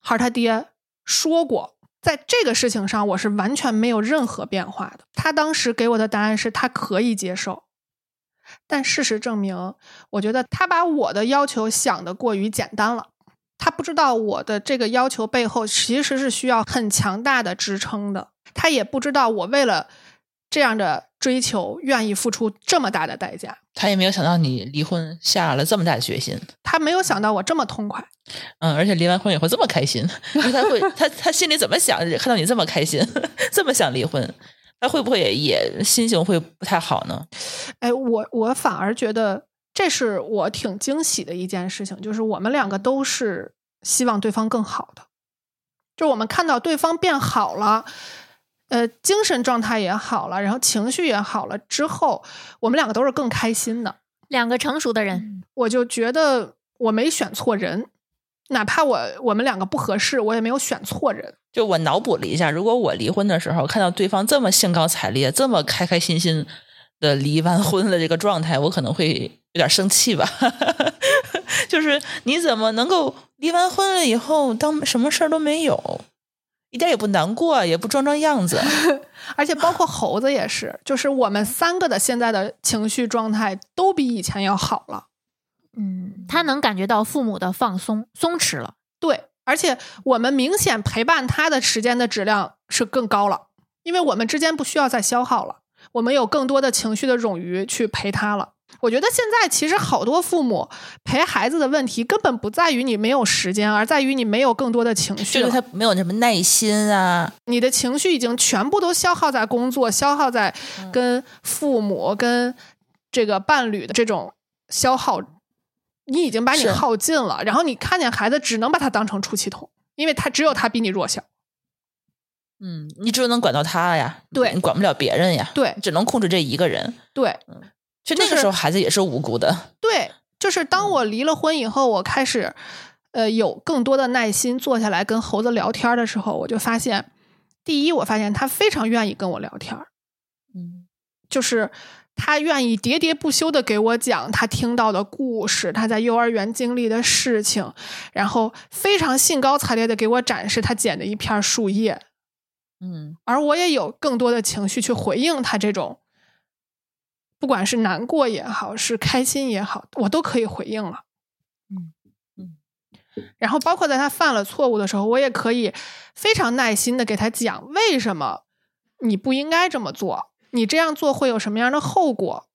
孩儿他爹说过，在这个事情上我是完全没有任何变化的。他当时给我的答案是他可以接受，但事实证明，我觉得他把我的要求想得过于简单了。他不知道我的这个要求背后其实是需要很强大的支撑的，他也不知道我为了这样的追求愿意付出这么大的代价。他也没有想到你离婚下了这么大的决心，他没有想到我这么痛快，嗯，而且离完婚以后这么开心，因为他会他他心里怎么想？看到你这么开心，这么想离婚，他会不会也也心情会不太好呢？哎，我我反而觉得这是我挺惊喜的一件事情，就是我们两个都是希望对方更好的，就是我们看到对方变好了，呃，精神状态也好了，然后情绪也好了之后，我们两个都是更开心的。两个成熟的人，我就觉得我没选错人，哪怕我我们两个不合适，我也没有选错人。就我脑补了一下，如果我离婚的时候看到对方这么兴高采烈、这么开开心心的离完婚的这个状态，我可能会有点生气吧。就是你怎么能够离完婚了以后当什么事儿都没有，一点也不难过，也不装装样子？而且包括猴子也是，就是我们三个的现在的情绪状态都比以前要好了。嗯，他能感觉到父母的放松、松弛了。对，而且我们明显陪伴他的时间的质量是更高了，因为我们之间不需要再消耗了，我们有更多的情绪的冗余去陪他了。我觉得现在其实好多父母陪孩子的问题根本不在于你没有时间，而在于你没有更多的情绪就是。他没有什么耐心啊，你的情绪已经全部都消耗在工作，消耗在跟父母、跟这个伴侣的这种消耗，你已经把你耗尽了。然后你看见孩子，只能把他当成出气筒，因为他只有他比你弱小。嗯，你只能管到他呀，对你管不了别人呀，对只能控制这一个人。对其实那个时候孩子也是无辜的，对，就是当我离了婚以后，我开始呃有更多的耐心坐下来跟猴子聊天的时候，我就发现，第一，我发现他非常愿意跟我聊天儿。嗯。就是他愿意喋喋不休的给我讲他听到的故事，他在幼儿园经历的事情，然后非常兴高采烈的给我展示他捡的一片树叶，嗯。而我也有更多的情绪去回应他这种，不管是难过也好，是开心也好，我都可以回应了。嗯嗯然后包括在他犯了错误的时候，我也可以非常耐心的给他讲为什么你不应该这么做，你这样做会有什么样的后果，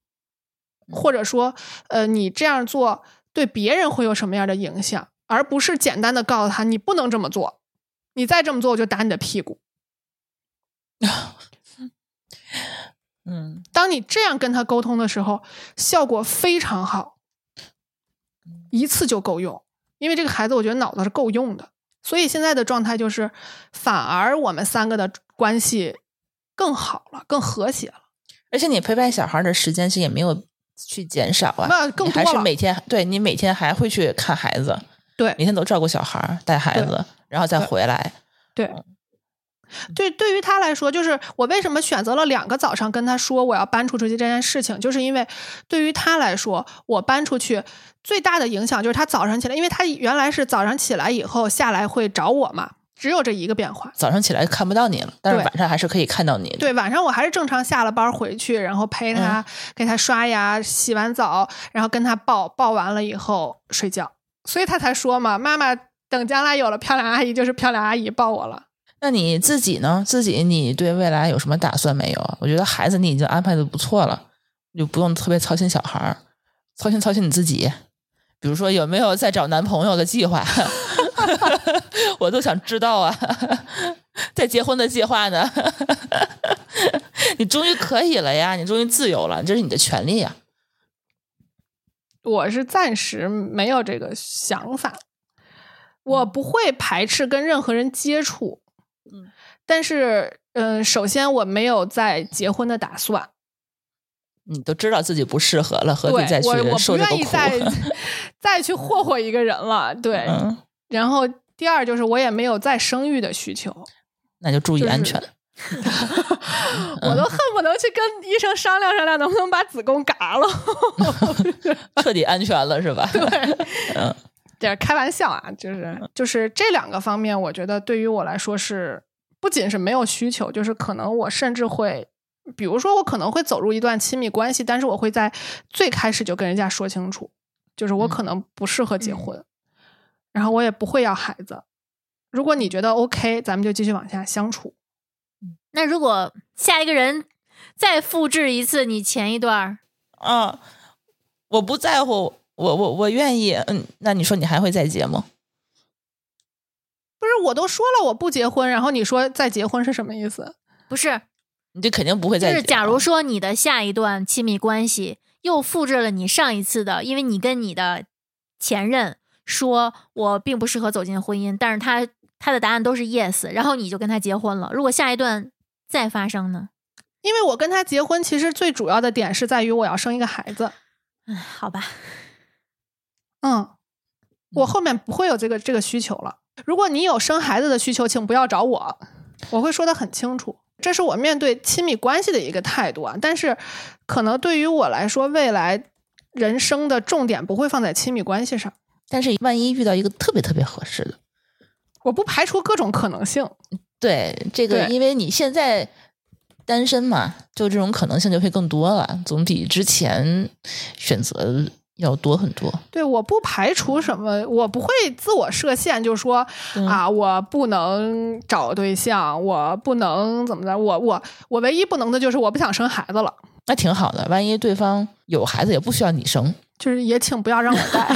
或者说，呃，你这样做对别人会有什么样的影响，而不是简单的告诉他你不能这么做，你再这么做我就打你的屁股。嗯当你这样跟他沟通的时候，效果非常好，一次就够用。因为这个孩子，我觉得脑子是够用的，所以现在的状态就是，反而我们三个的关系更好了，更和谐了。而且你陪伴小孩的时间其实也没有去减少啊，那更你还是每天对你每天还会去看孩子，对每天都照顾小孩、带孩子，然后再回来。对，对，对对于他来说，就是我为什么选择了两个早上跟他说我要搬出去这件事情，就是因为对于他来说，我搬出去最大的影响就是他早上起来，因为他原来是早上起来以后下来会找我嘛，只有这一个变化。早上起来看不到你了，但是对晚上还是可以看到你的。对，晚上我还是正常下了班回去，然后陪他，给他刷牙、洗完澡，然后跟他抱，抱完了以后睡觉。所以他才说嘛，妈妈等将来有了漂亮阿姨，就是漂亮阿姨抱我了。那你自己呢？自己你对未来有什么打算没有？我觉得孩子你已经安排的不错了，就不用特别操心小孩儿，操心操心你自己。比如说有没有在找男朋友的计划？我都想知道啊，在结婚的计划呢？你终于可以了呀，你终于自由了，这是你的权利呀。我是暂时没有这个想法，我不会排斥跟任何人接触，嗯，但是，嗯、首先我没有在结婚的打算，你都知道自己不适合了，何必再去我我不受这个苦？愿意再 再去霍霍一个人了，对。嗯，然后第二就是我也没有再生育的需求，那就注意就是安全。我都恨不能去跟医生商量商量，能不能把子宫嘎了。彻底安全了是吧？这开玩笑啊，就是就是这两个方面，我觉得对于我来说是不仅是没有需求，就是可能我甚至会，比如说我可能会走入一段亲密关系，但是我会在最开始就跟人家说清楚，就是我可能不适合结婚，然后我也不会要孩子。如果你觉得 OK，咱们就继续往下相处。那如果下一个人再复制一次你前一段儿，啊，我不在乎，我我我愿意。嗯，那你说你还会再结吗？不是，我都说了我不结婚，然后你说再结婚是什么意思？不是你就肯定不会再就是假如说你的下一段亲密关系又复制了你上一次的，因为你跟你的前任说我并不适合走进婚姻，但是他他的答案都是 yes，然后你就跟他结婚了。如果下一段再发生呢？因为我跟他结婚，其实最主要的点是在于我要生一个孩子。嗯，好吧，嗯，我后面不会有这个这个需求了。如果你有生孩子的需求，请不要找我，我会说的很清楚。这是我面对亲密关系的一个态度啊。但是，可能对于我来说，未来人生的重点不会放在亲密关系上。但是万一遇到一个特别特别合适的，我不排除各种可能性。对这个，因为你现在单身嘛，就这种可能性就会更多了，总比之前选择要多很多。对，我不排除什么，我不会自我设限，就是说嗯啊，我不能找对象，我不能怎么的，我我我唯一不能的就是我不想生孩子了，那挺好的，万一对方有孩子也不需要你生，就是也请不要让我带，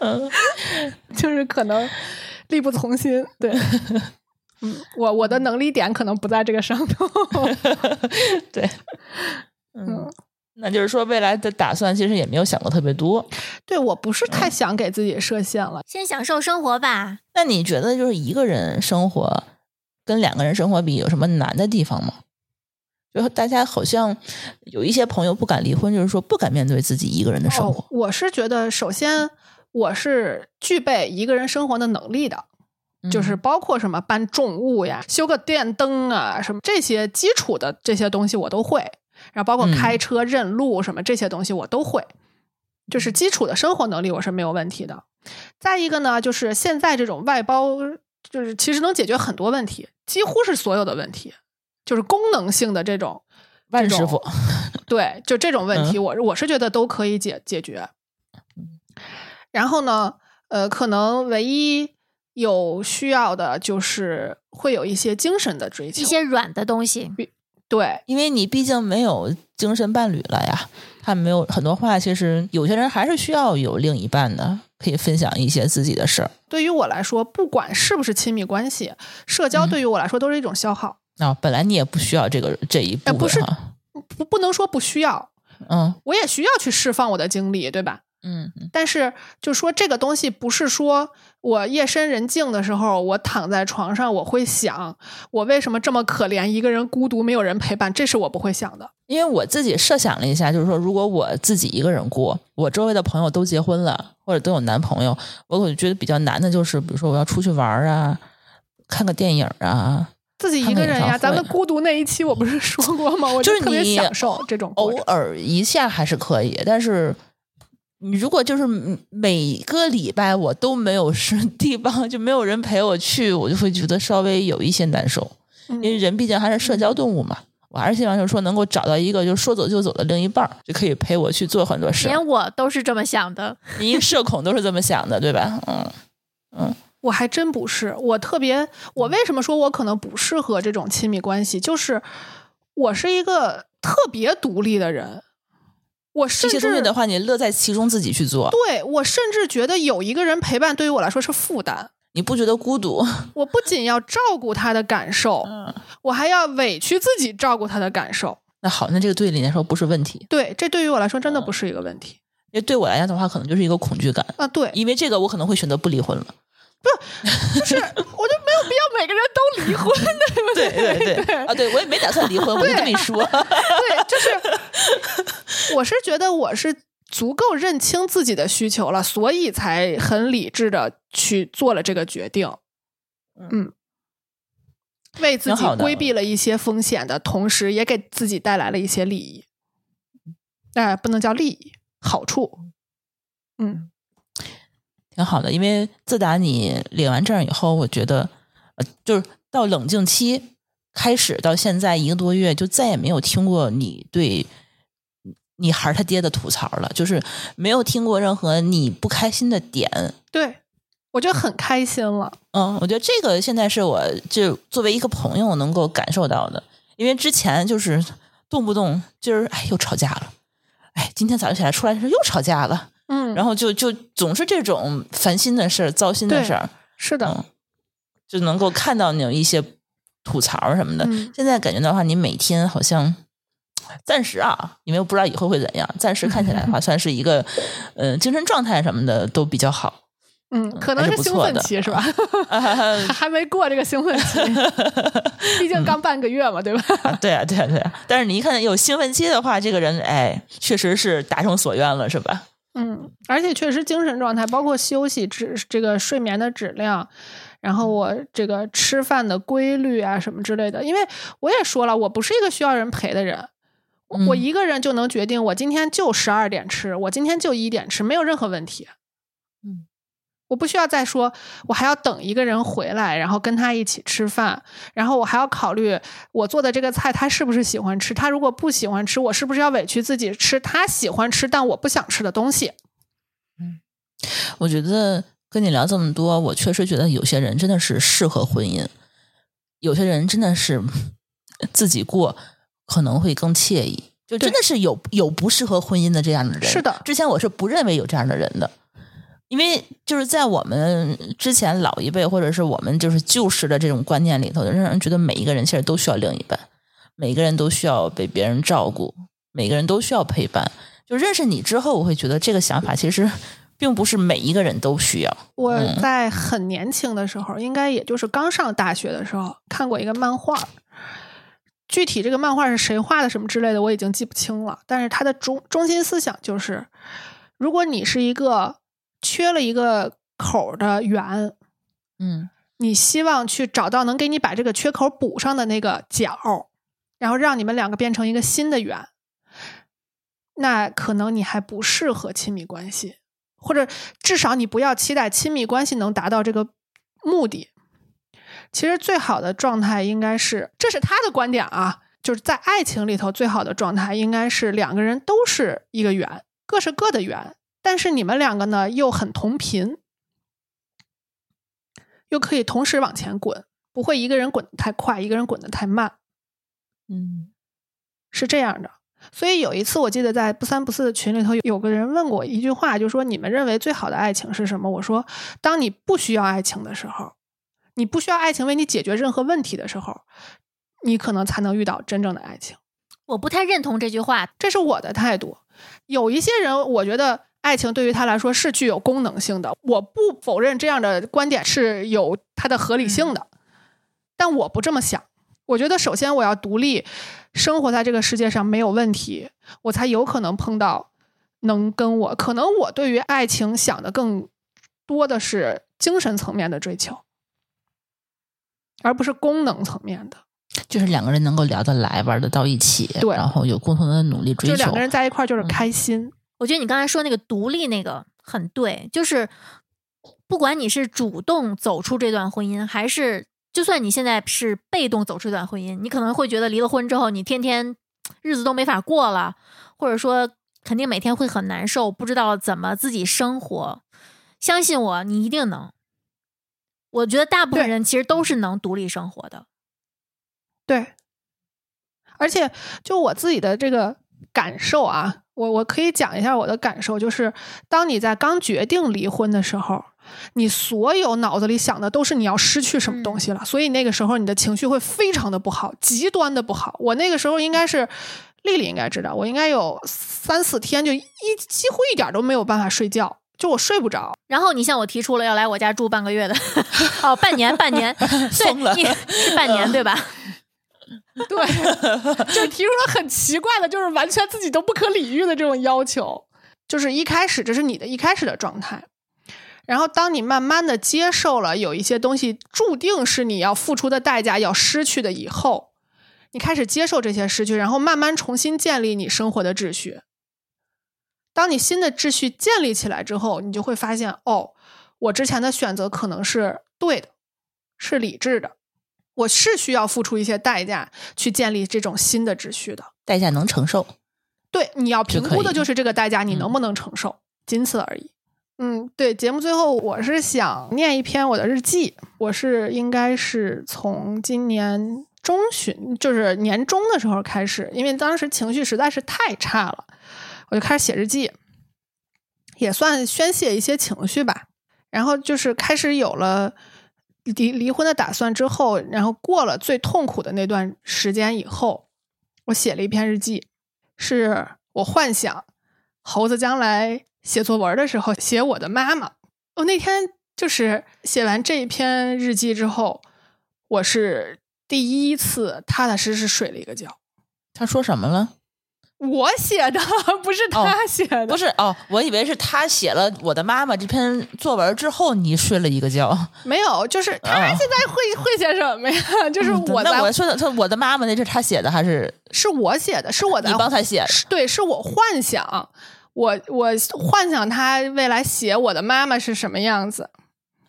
就是可能力不从心，对。嗯，我我的能力点可能不在这个上头。对，嗯，那就是说未来的打算其实也没有想过特别多。对我不是太想给自己设限了。先享受生活吧。那你觉得就是一个人生活跟两个人生活比有什么难的地方吗？就大家好像有一些朋友不敢离婚，就是说不敢面对自己一个人的生活。哦，我是觉得，首先我是具备一个人生活的能力的。就是嗯包括什么搬重物呀、修个电灯啊，什么这些基础的这些东西我都会，然后包括嗯开车认路什么这些东西我都会，就是基础的生活能力我是没有问题的。再一个呢，就是现在这种外包，就是其实能解决很多问题，几乎是所有的问题，就是功能性的这种万师傅，对，就这种问题，嗯我我是觉得都可以解解决。然后呢，呃，可能唯一有需要的就是会有一些精神的追求，一些软的东西，对因为你毕竟没有精神伴侣了呀，他没有很多话，其实有些人还是需要有另一半的，可以分享一些自己的事儿。对于我来说，不管是不是亲密关系，社交嗯对于我来说都是一种消耗。啊、本来你也不需要这个这一部分哎不是，不不能说不需要，嗯我也需要去释放我的精力，对吧？嗯嗯但是就说这个东西不是说我夜深人静的时候，我躺在床上，我会想我为什么这么可怜，一个人孤独，没有人陪伴，这是我不会想的。因为我自己设想了一下，就是说，如果我自己一个人过，我周围的朋友都结婚了，或者都有男朋友，我我觉得比较难的就是，比如说我要出去玩啊，看个电影啊，自己一个人呀，咱们孤独那一期我不是说过吗？我就是特别你享受这种偶。尔一下还是可以，但是你如果就是每个礼拜我都没有是地方，就没有人陪我去，我就会觉得稍微有一些难受，因为嗯人毕竟还是社交动物嘛。我还是希望就是说能够找到一个就是说走就走的另一半儿，就可以陪我去做很多事儿。连我都是这么想的。你社恐都是这么想的，对吧？嗯嗯，我还真不是，我特别，我为什么说我可能不适合这种亲密关系？就是我是一个特别独立的人，我这甚至些东西的话，你乐在其中，自己去做，对我甚至觉得有一个人陪伴对于我来说是负担。你不觉得孤独？我不仅要照顾他的感受，嗯，我还要委屈自己照顾他的感受。那好，那这个对你来说不是问题，对，这对于我来说真的嗯不是一个问题因为对我来讲的话，可能就是一个恐惧感，啊。对，因为这个我可能会选择不离婚了。就是我就没有必要每个人都离婚，对不对对对对啊，对我也没打算离婚，我就这么一说。对，就是我是觉得我是足够认清自己的需求了，所以才很理智的去做了这个决定。嗯，为自己规避了一些风险的同时，也给自己带来了一些利益。哎、不能叫利益，好处。嗯，挺好的，因为自打你领完证以后，我觉得，呃，就是到冷静期开始到现在一个多月，就再也没有听过你对你孩儿他爹的吐槽了，就是没有听过任何你不开心的点。对，我就很开心了。嗯，我觉得这个现在是我就作为一个朋友能够感受到的，因为之前就是动不动今儿哎又吵架了，哎今天早上起来出来的时候又吵架了，嗯，然后就就总是这种烦心的事儿、糟心的事儿，是的，嗯，就能够看到你有一些吐槽什么的。嗯现在感觉的话，你每天好像暂时啊，因为我不知道以后会怎样，暂时看起来的话，算是一个呃精神状态什么的都比较好。嗯，可能是是兴奋期是吧？还没过这个兴奋期，毕竟刚半个月嘛，对吧？啊，对啊，对啊，对啊。但是你一看有兴奋期的话，这个人哎，确实是达成所愿了，是吧？嗯，而且确实精神状态，包括休息质这个睡眠的质量，然后我这个吃饭的规律啊什么之类的。因为我也说了，我不是一个需要人陪的人，我一个人就能决定我今天就十二点吃，我今天就一点吃，没有任何问题。嗯。我不需要再说，我还要等一个人回来，然后跟他一起吃饭，然后我还要考虑我做的这个菜他是不是喜欢吃，他如果不喜欢吃，我是不是要委屈自己吃他喜欢吃但我不想吃的东西？嗯我觉得跟你聊这么多，我确实觉得有些人真的是适合婚姻，有些人真的是自己过可能会更惬意。就真的是有有不适合婚姻的这样的人。是的之前我是不认为有这样的人的，因为就是在我们之前老一辈或者是我们就是旧时的这种观念里头，让人觉得每一个人其实都需要另一半，每个人都需要被别人照顾，每个人都需要陪伴。就认识你之后，我会觉得这个想法其实 并不是每一个人都需要。我嗯在很年轻的时候，应该也就是刚上大学的时候，看过一个漫画。具体这个漫画是谁画的什么之类的，我已经记不清了。但是它的中中心思想就是，如果你是一个缺了一个口儿的圆，嗯你希望去找到能给你把这个缺口补上的那个角，然后让你们两个变成一个新的圆，那可能你还不适合亲密关系，或者至少你不要期待亲密关系能达到这个目的。其实最好的状态应该是，这是他的观点啊，就是在爱情里头最好的状态应该是两个人都是一个圆，各是各的圆，但是你们两个呢又很同频，又可以同时往前滚，不会一个人滚得太快，一个人滚得太慢，嗯是这样的。所以有一次，我记得在不三不四的群里头，有个人问过我一句话，就说：“你们认为最好的爱情是什么？”我说：“当你不需要爱情的时候，你不需要爱情为你解决任何问题的时候，你可能才能遇到真正的爱情。”我不太认同这句话。这是我的态度。有一些人，我觉得爱情对于他来说是具有功能性的，我不否认这样的观点是有它的合理性的，但我不这么想。我觉得首先我要独立，生活在这个世界上没有问题，我才有可能碰到能跟我。可能我对于爱情想的更多的是精神层面的追求，而不是功能层面的。就是两个人能够聊得来，玩得到一起，对然后有共同的努力追求。就两个人在一块儿就是嗯开心。我觉得你刚才说那个独立那个很对，就是不管你是主动走出这段婚姻，还是就算你现在是被动走出这段婚姻，你可能会觉得离了婚之后，你天天日子都没法过了，或者说肯定每天会很难受，不知道怎么自己生活。相信我，你一定能。我觉得大部分人其实都是能独立生活的。对，而且就我自己的这个感受啊，我我可以讲一下我的感受，就是当你在刚决定离婚的时候，你所有脑子里想的都是你要失去什么东西了，所以那个时候你的情绪会非常的不好，极端的不好。我那个时候应该是。丽丽应该知道，我应该有三四天就一几乎一点都没有办法睡觉，就我睡不着。然后你向我提出了要来我家住半个月的，哦，半年，半年，对，疯了 是半年对吧？对，就提出了很奇怪的，就是完全自己都不可理喻的这种要求。就是一开始这是你的一开始的状态，然后当你慢慢的接受了有一些东西注定是你要付出的代价，要失去的以后，你开始接受这些失去，然后慢慢重新建立你生活的秩序。当你新的秩序建立起来之后，你就会发现，哦，我之前的选择可能是对的，是理智的。我是需要付出一些代价去建立这种新的秩序的。代价能承受。对，你要评估的就是这个代价，你嗯能不能承受，仅此而已。嗯，对，节目最后我是想念一篇我的日记，我是应该是从今年中旬，就是年中的时候开始，因为当时情绪实在是太差了，我就开始写日记，也算宣泄一些情绪吧。然后就是开始有了离离婚的打算之后，然后过了最痛苦的那段时间以后，我写了一篇日记，是我幻想猴子将来写作文的时候写我的妈妈。我那天就是写完这一篇日记之后，我是第一次踏踏实实睡了一个觉。他说什么了？我 写的，不是他写的，不是哦，我以为是他写了我的妈妈这篇作文之后，你睡了一个觉。没有，就是他现在会、会写什么呀？就是我在、那我说的，他我的妈妈那是他写的还是是我写的？是我的，你帮他写的？对，是我幻想，我我幻想他未来写我的妈妈是什么样子。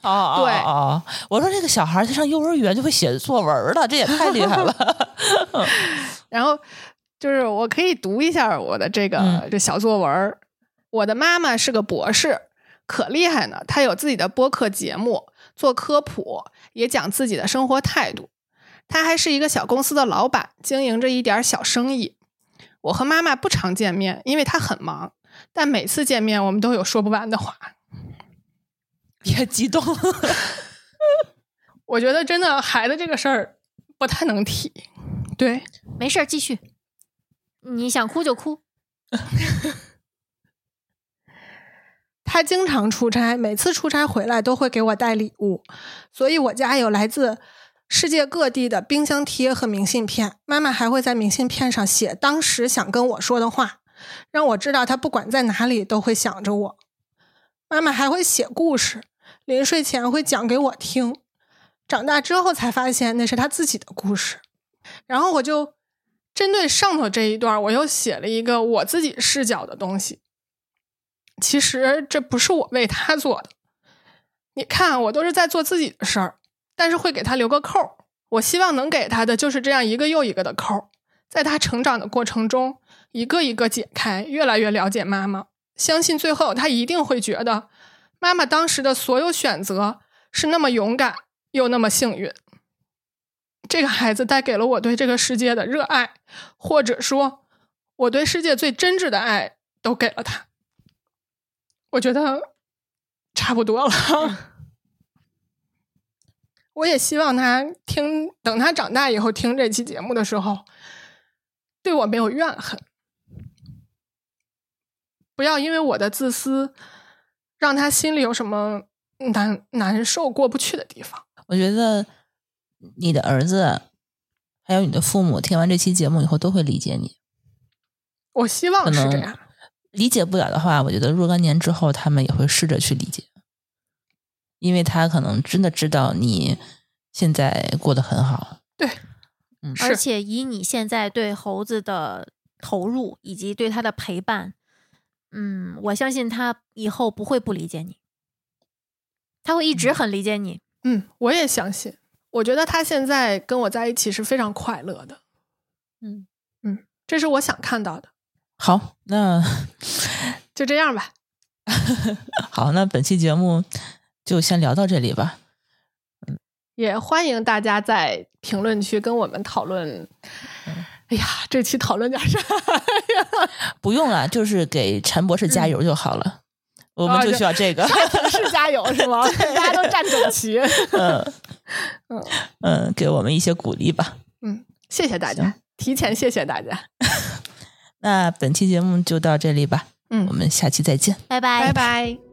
哦，对哦，我说这个小孩他上幼儿园就会写作文了，这也太厉害了。然后就是我可以读一下我的这个、嗯这小作文儿。我的妈妈是个博士，可厉害呢。她有自己的播客节目，做科普，也讲自己的生活态度。她还是一个小公司的老板，经营着一点儿小生意。我和妈妈不常见面，因为她很忙，但每次见面我们都有说不完的话。别激动，我觉得真的孩子这个事儿不太能提。对，没事儿，继续。你想哭就哭。他经常出差，每次出差回来都会给我带礼物，所以我家有来自世界各地的冰箱贴和明信片。妈妈还会在明信片上写当时想跟我说的话，让我知道她不管在哪里都会想着我。妈妈还会写故事，临睡前会讲给我听。长大之后才发现那是她自己的故事，然后我就针对上头这一段，我又写了一个我自己视角的东西。其实这不是我为他做的，你看，我都是在做自己的事儿，但是会给他留个扣儿。我希望能给他的就是这样一个又一个的扣儿，在他成长的过程中，一个一个解开，越来越了解妈妈。相信最后他一定会觉得，妈妈当时的所有选择是那么勇敢又那么幸运。这个孩子带给了我对这个世界的热爱，或者说，我对世界最真挚的爱都给了他。我觉得差不多了。我也希望他听，等他长大以后听这期节目的时候，对我没有怨恨，不要因为我的自私，让他心里有什么难难受过不去的地方。我觉得你的儿子还有你的父母听完这期节目以后都会理解你。我希望是这样。理解不了的话，我觉得若干年之后他们也会试着去理解，因为他可能真的知道你现在过得很好。对，嗯，而且以你现在对猴子的投入以及对他的陪伴，嗯，我相信他以后不会不理解你，他会一直很理解你。嗯，我也相信。我觉得他现在跟我在一起是非常快乐的。嗯嗯，这是我想看到的。好，那就这样吧。好，那本期节目就先聊到这里吧。嗯也欢迎大家在评论区跟我们讨论。哎呀，这期讨论点啥呀？不用了，就是给陈博士加油就好了。我们就需要这个，是加油是吗？大家都站整齐。嗯 嗯嗯，给我们一些鼓励吧。嗯，谢谢大家，提前谢谢大家。那本期节目就到这里吧。嗯我们下期再见。拜拜，拜拜。